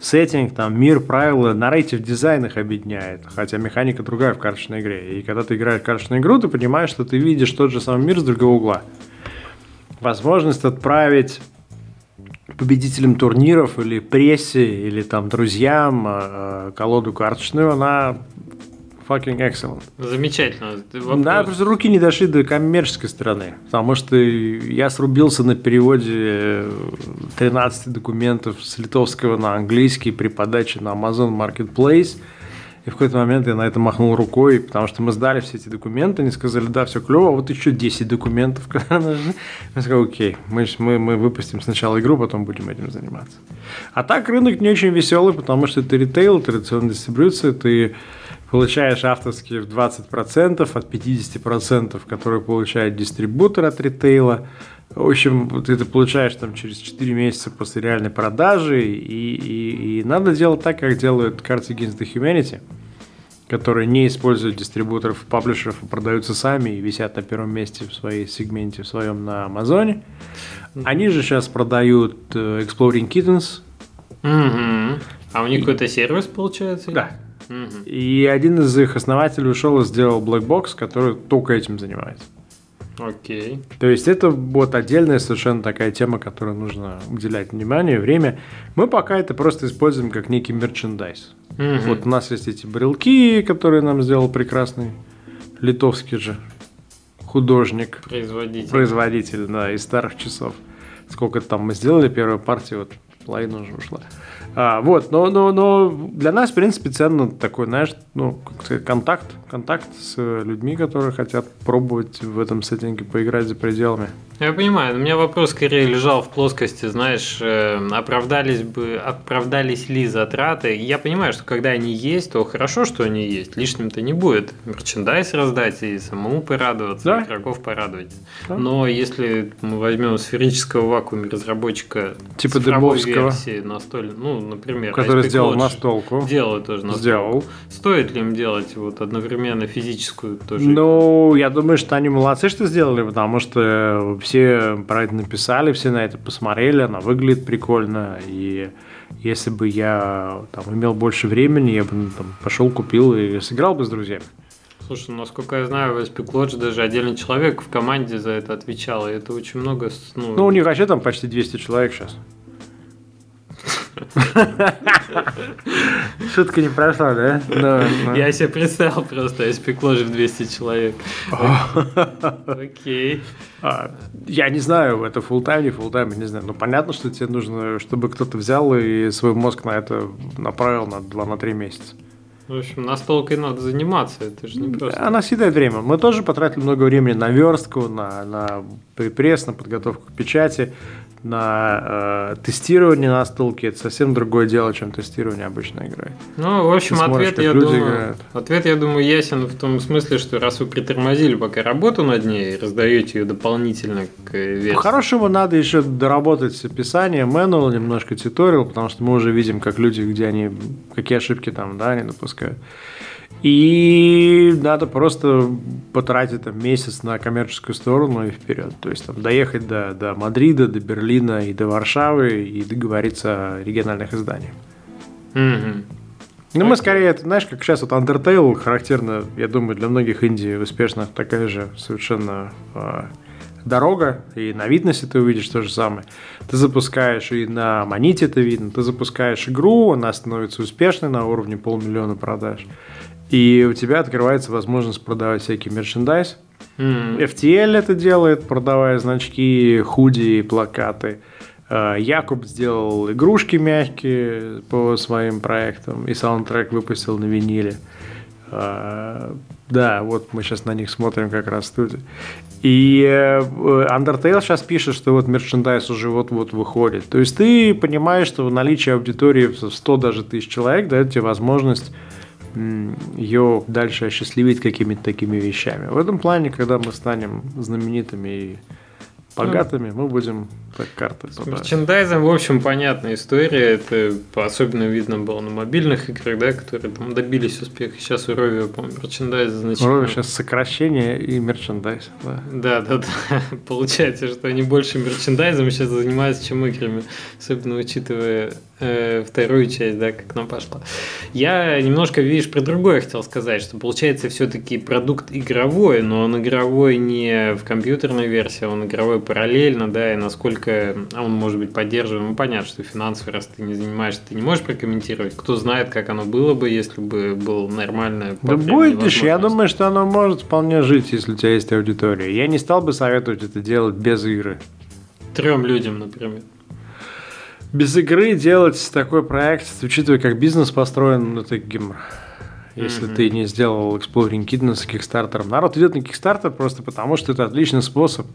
сеттинг, там, мир, правила, нарратив дизайн их объединяет, хотя механика другая в карточной игре. И когда ты играешь в карточную игру, ты понимаешь, что ты видишь тот же самый мир с другого угла. Возможность отправить победителям турниров или прессе, или там друзьям э, колоду карточную, она fucking excellent. Замечательно. Да, просто руки не дошли до коммерческой стороны. Потому что я срубился на переводе 13 документов с литовского на английский при подаче на Amazon Marketplace. И в какой-то момент я на это махнул рукой, потому что мы сдали все эти документы, они сказали, да, все клево, а вот еще 10 документов, которые нужны. Я сказал, окей, мы, мы, мы выпустим сначала игру, потом будем этим заниматься. А так рынок не очень веселый, потому что это ритейл, традиционная дистрибьюция, ты получаешь авторские в 20% от 50%, которые получает дистрибутор от ритейла. В общем, ты это получаешь там через 4 месяца после реальной продажи, и, и, и надо делать так, как делают Cards Against the Humanity, которые не используют дистрибуторов, паблишеров, а продаются сами и висят на первом месте в своей сегменте, в своем на Амазоне. Они же сейчас продают э, Exploring Kittens. Угу. А у них и... какой-то сервис получается? Да, и один из их основателей ушел и сделал Black Box, который только этим занимается. Окей. То есть это вот отдельная совершенно такая тема, которой нужно уделять внимание, время. Мы пока это просто используем как некий мерчендайз. Угу. Вот у нас есть эти брелки, которые нам сделал прекрасный литовский же художник. Производитель. Производитель, да, из старых часов. Сколько там мы сделали первую партию, вот половина уже ушла. А, вот, но, но, но для нас, в принципе, ценно такой, знаешь, ну, как сказать, контакт, контакт с людьми, которые хотят пробовать в этом сеттинге поиграть за пределами. Я понимаю, у меня вопрос скорее лежал в плоскости, знаешь, э, оправдались бы, оправдались ли затраты. Я понимаю, что когда они есть, то хорошо, что они есть, лишним-то не будет. Мерчендайз раздать и самому порадоваться, да? игроков порадовать. Да. Но если мы возьмем сферического вакуума разработчика типа цифровой версии настольной, ну, например, который сделал настолку, делает тоже настолку. Сделал. Стоит ли им делать вот одновременно физическую тоже? Ну, я думаю, что они молодцы, что сделали, потому что все про это написали, все на это посмотрели, она выглядит прикольно, и если бы я там имел больше времени, я бы ну, там, пошел, купил и сыграл бы с друзьями. Слушай, насколько я знаю, в Epic Lodge даже отдельный человек в команде за это отвечал, и это очень много... Ну, ну у них вообще там почти 200 человек сейчас. Шутка не прошла, да? Но, но. Я себе представил просто, испекло же в 200 человек. Окей. А, я не знаю, это full time, не full time, не знаю. Но понятно, что тебе нужно, чтобы кто-то взял и свой мозг на это направил на 2-3 месяца. В общем, настолкой надо заниматься, это же не просто. Она съедает время. Мы тоже потратили много времени на верстку, на, на пресс, на подготовку к печати на э, тестирование настолки это совсем другое дело, чем тестирование обычной игры. Ну, в общем, смотришь, ответ, я думаю, ответ, я думаю, ясен в том смысле, что раз вы притормозили пока работу над ней раздаете ее дополнительно к версии. По-хорошему, надо еще доработать описание, manual, немножко туториал, потому что мы уже видим, как люди, где они, какие ошибки там, да, они допускают. И надо просто потратить там месяц на коммерческую сторону и вперед. То есть там доехать до, до Мадрида, до Берлина и до Варшавы и договориться о региональных изданиях. Mm-hmm. Ну, мы скорее, это, знаешь, как сейчас вот Undertale характерно, я думаю, для многих Индий успешных такая же совершенно э, дорога, и на Витнесе ты увидишь то же самое. Ты запускаешь, и на Маните это видно, ты запускаешь игру, она становится успешной на уровне полмиллиона продаж. И у тебя открывается возможность продавать всякий мерчендайз. Mm. FTL это делает, продавая значки, худи, плакаты. А, Якуб сделал игрушки мягкие по своим проектам и саундтрек выпустил на виниле. А, да, вот мы сейчас на них смотрим как раз студии. И э, Undertale сейчас пишет, что вот мерчендайз уже вот-вот выходит. То есть ты понимаешь, что наличие аудитории в 100 даже тысяч человек дает тебе возможность ее дальше осчастливить какими-то такими вещами. В этом плане, когда мы станем знаменитыми и богатыми, мы будем так карты С мерчендайзом, в общем, понятная история. Это особенно видно было на мобильных играх, да, которые там добились успеха. Сейчас у Рови, по-моему, мерчендайз значительно... Рови сейчас сокращение и мерчендайз, да. Да, да, да. Получается, что они больше мерчендайзом сейчас занимаются, чем играми. Особенно учитывая э, вторую часть, да, как нам пошла. Я немножко, видишь, про другое хотел сказать, что получается все-таки продукт игровой, но он игровой не в компьютерной версии, он игровой параллельно, да, и насколько он может быть поддерживаем. Ну, понятно, что финансово, раз ты не занимаешься, ты не можешь прокомментировать. Кто знает, как оно было бы, если бы был нормальное Да будешь, я думаю, что оно может вполне жить, если у тебя есть аудитория. Я не стал бы советовать это делать без игры. Трем людям, например без игры делать такой проект, учитывая, как бизнес построен, ну, это гемор. Если mm-hmm. ты не сделал Exploring Kidney с Kickstarter. Народ идет на Kickstarter просто потому, что это отличный способ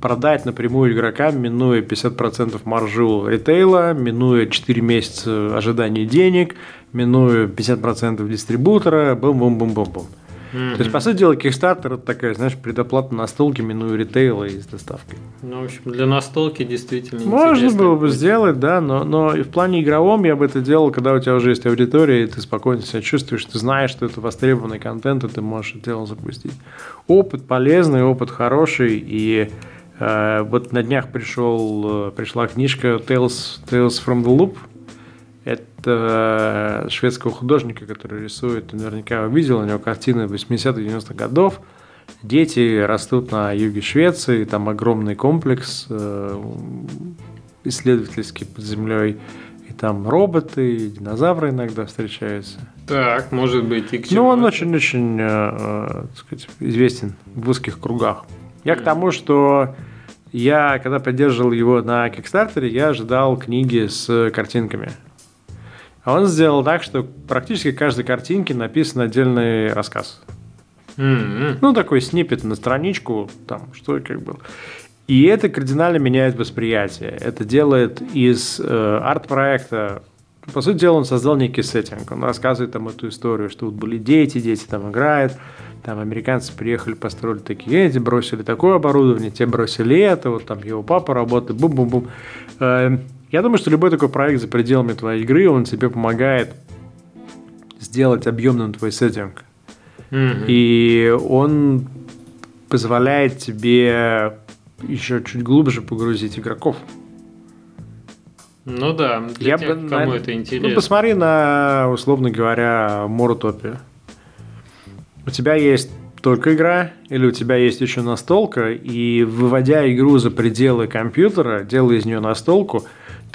продать напрямую игрокам, минуя 50% маржу ритейла, минуя 4 месяца ожидания денег, минуя 50% дистрибутора, бум-бум-бум-бум-бум. Mm-hmm. То есть, по сути дела, Kickstarter это такая, знаешь, предоплата настолки, минуя ритейла и с доставкой. Ну, в общем, для настолки действительно Можно было бы сделать, да, но, но в плане игровом я бы это делал, когда у тебя уже есть аудитория, и ты спокойно себя чувствуешь, ты знаешь, что это востребованный контент, и ты можешь это дело запустить. Опыт полезный, опыт хороший, и э, вот на днях пришел, э, пришла книжка Tales, Tales from the Loop, это шведского художника, который рисует, ты наверняка видел, у него картины 80-90-х годов. Дети растут на юге Швеции, там огромный комплекс э, исследовательский под землей, и там роботы, и динозавры иногда встречаются. Так, может быть, и к чему? Ну, он очень-очень, э, э, известен в узких кругах. Я mm. к тому, что я, когда поддерживал его на Кикстартере, я ожидал книги с картинками. А он сделал так, что практически каждой картинке написан отдельный рассказ. Mm-hmm. Ну, такой снипет на страничку, там, что и как было. И это кардинально меняет восприятие. Это делает из э, арт-проекта по сути дела, он создал некий сеттинг. Он рассказывает там эту историю, что вот были дети, дети там играют, там американцы приехали, построили такие эти, бросили такое оборудование, те бросили это, вот там его папа работает, бум-бум-бум. Я думаю, что любой такой проект за пределами твоей игры, он тебе помогает сделать объемным твой сеттинг. Mm-hmm. И он позволяет тебе еще чуть глубже погрузить игроков. Ну да, для Я тех, бы, кому на... это ну, интересно. Ну, посмотри на, условно говоря, Морутопию. У тебя есть только игра, или у тебя есть еще настолка, и выводя игру за пределы компьютера, делая из нее настолку,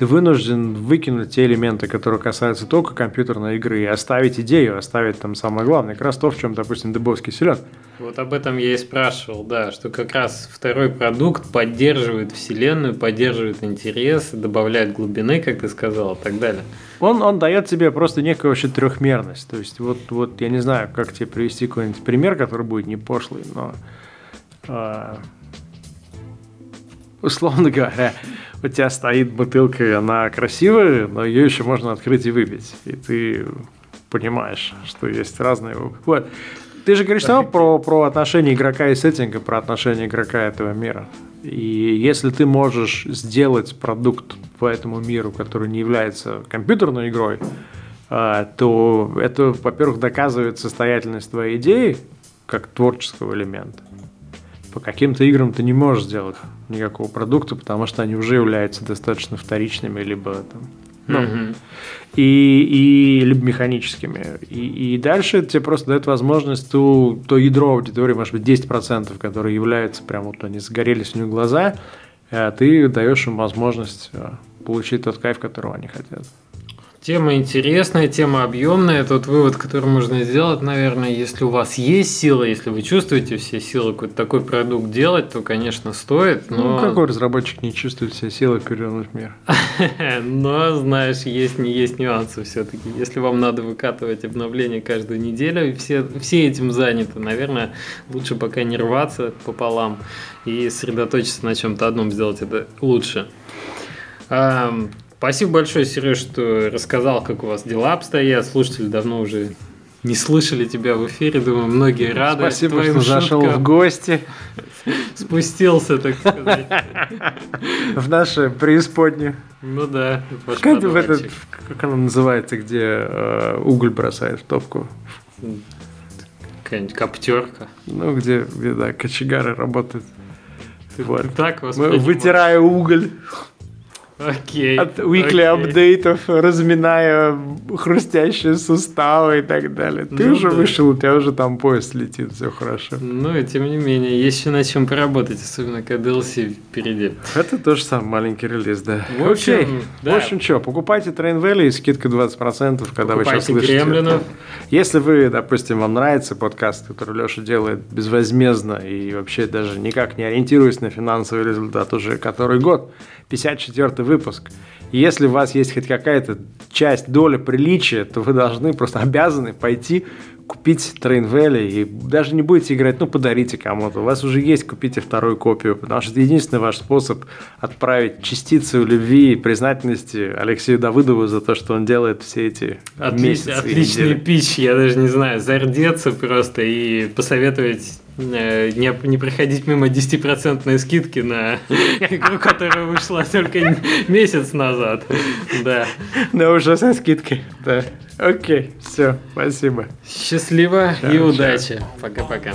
ты вынужден выкинуть те элементы, которые касаются только компьютерной игры, и оставить идею, оставить там самое главное, как раз то, в чем, допустим, Дебовский силен. Вот об этом я и спрашивал, да, что как раз второй продукт поддерживает вселенную, поддерживает интерес, добавляет глубины, как ты сказал, и так далее. Он, он дает тебе просто некую вообще трехмерность. То есть, вот, вот я не знаю, как тебе привести какой-нибудь пример, который будет не пошлый, но э, условно говоря, у тебя стоит бутылка, она красивая, но ее еще можно открыть и выпить. И ты понимаешь, что есть разные... Вот. Ты же говоришь да, про, про отношения игрока и сеттинга, про отношения игрока этого мира. И если ты можешь сделать продукт по этому миру, который не является компьютерной игрой, а, то это, во-первых, доказывает состоятельность твоей идеи как творческого элемента по каким-то играм ты не можешь сделать никакого продукта, потому что они уже являются достаточно вторичными, либо там, ну, mm-hmm. и, и либо механическими. И, и дальше тебе просто дает возможность ту, то ядро аудитории, может быть, 10%, которые являются прям вот они загорелись у них глаза, а ты даешь им возможность э, получить тот кайф, которого они хотят. Тема интересная, тема объемная. Тот вывод, который можно сделать, наверное, если у вас есть сила, если вы чувствуете все силы какой-то такой продукт делать, то, конечно, стоит. Но... Ну, какой разработчик не чувствует все силы перевернуть мир? Но, знаешь, есть не есть нюансы все-таки. Если вам надо выкатывать обновления каждую неделю, и все, все этим заняты, наверное, лучше пока не рваться пополам и сосредоточиться на чем-то одном, сделать это лучше. Спасибо большое, Сереж, что рассказал, как у вас дела обстоят. Слушатели давно уже не слышали тебя в эфире. Думаю, многие рады Спасибо, твоим что шуткам. зашел в гости. Спустился, так сказать. В наше преисподнее. Ну да. Как, в этот, как она называется, где э, уголь бросает в топку? Какая-нибудь коптерка. Ну, где, где да, кочегары работают. Ты, вот. ты так Вытирая уголь. Окей. От weekly апдейтов, разминая хрустящие суставы и так далее. Ты Ну уже да. вышел, у тебя уже там поезд летит, все хорошо. Ну, и тем не менее, есть еще над чем поработать, особенно когда DLC впереди. Это тоже самый маленький релиз, да. В общем, Окей. да. В общем, что, покупайте Train Valley, скидка 20%, когда вы сейчас Покупайте слышите. Гремлинов. Если вы, допустим, вам нравится подкаст, который Леша делает безвозмездно и вообще даже никак не ориентируясь на финансовый результат уже который год, 54 выпуск. И если у вас есть хоть какая-то часть, доля приличия, то вы должны, просто обязаны пойти купить Train Valley и даже не будете играть, ну подарите кому-то. У вас уже есть, купите вторую копию, потому что это единственный ваш способ отправить частицу любви и признательности Алексею Давыдову за то, что он делает все эти Отлич- месяцы отличный пич, я даже не знаю, зардеться просто и посоветовать не, не проходить мимо 10% скидки на игру, которая вышла только месяц назад. Да. Да, уже со скидкой. Да. Окей, все, спасибо. Счастливо и удачи. Пока-пока.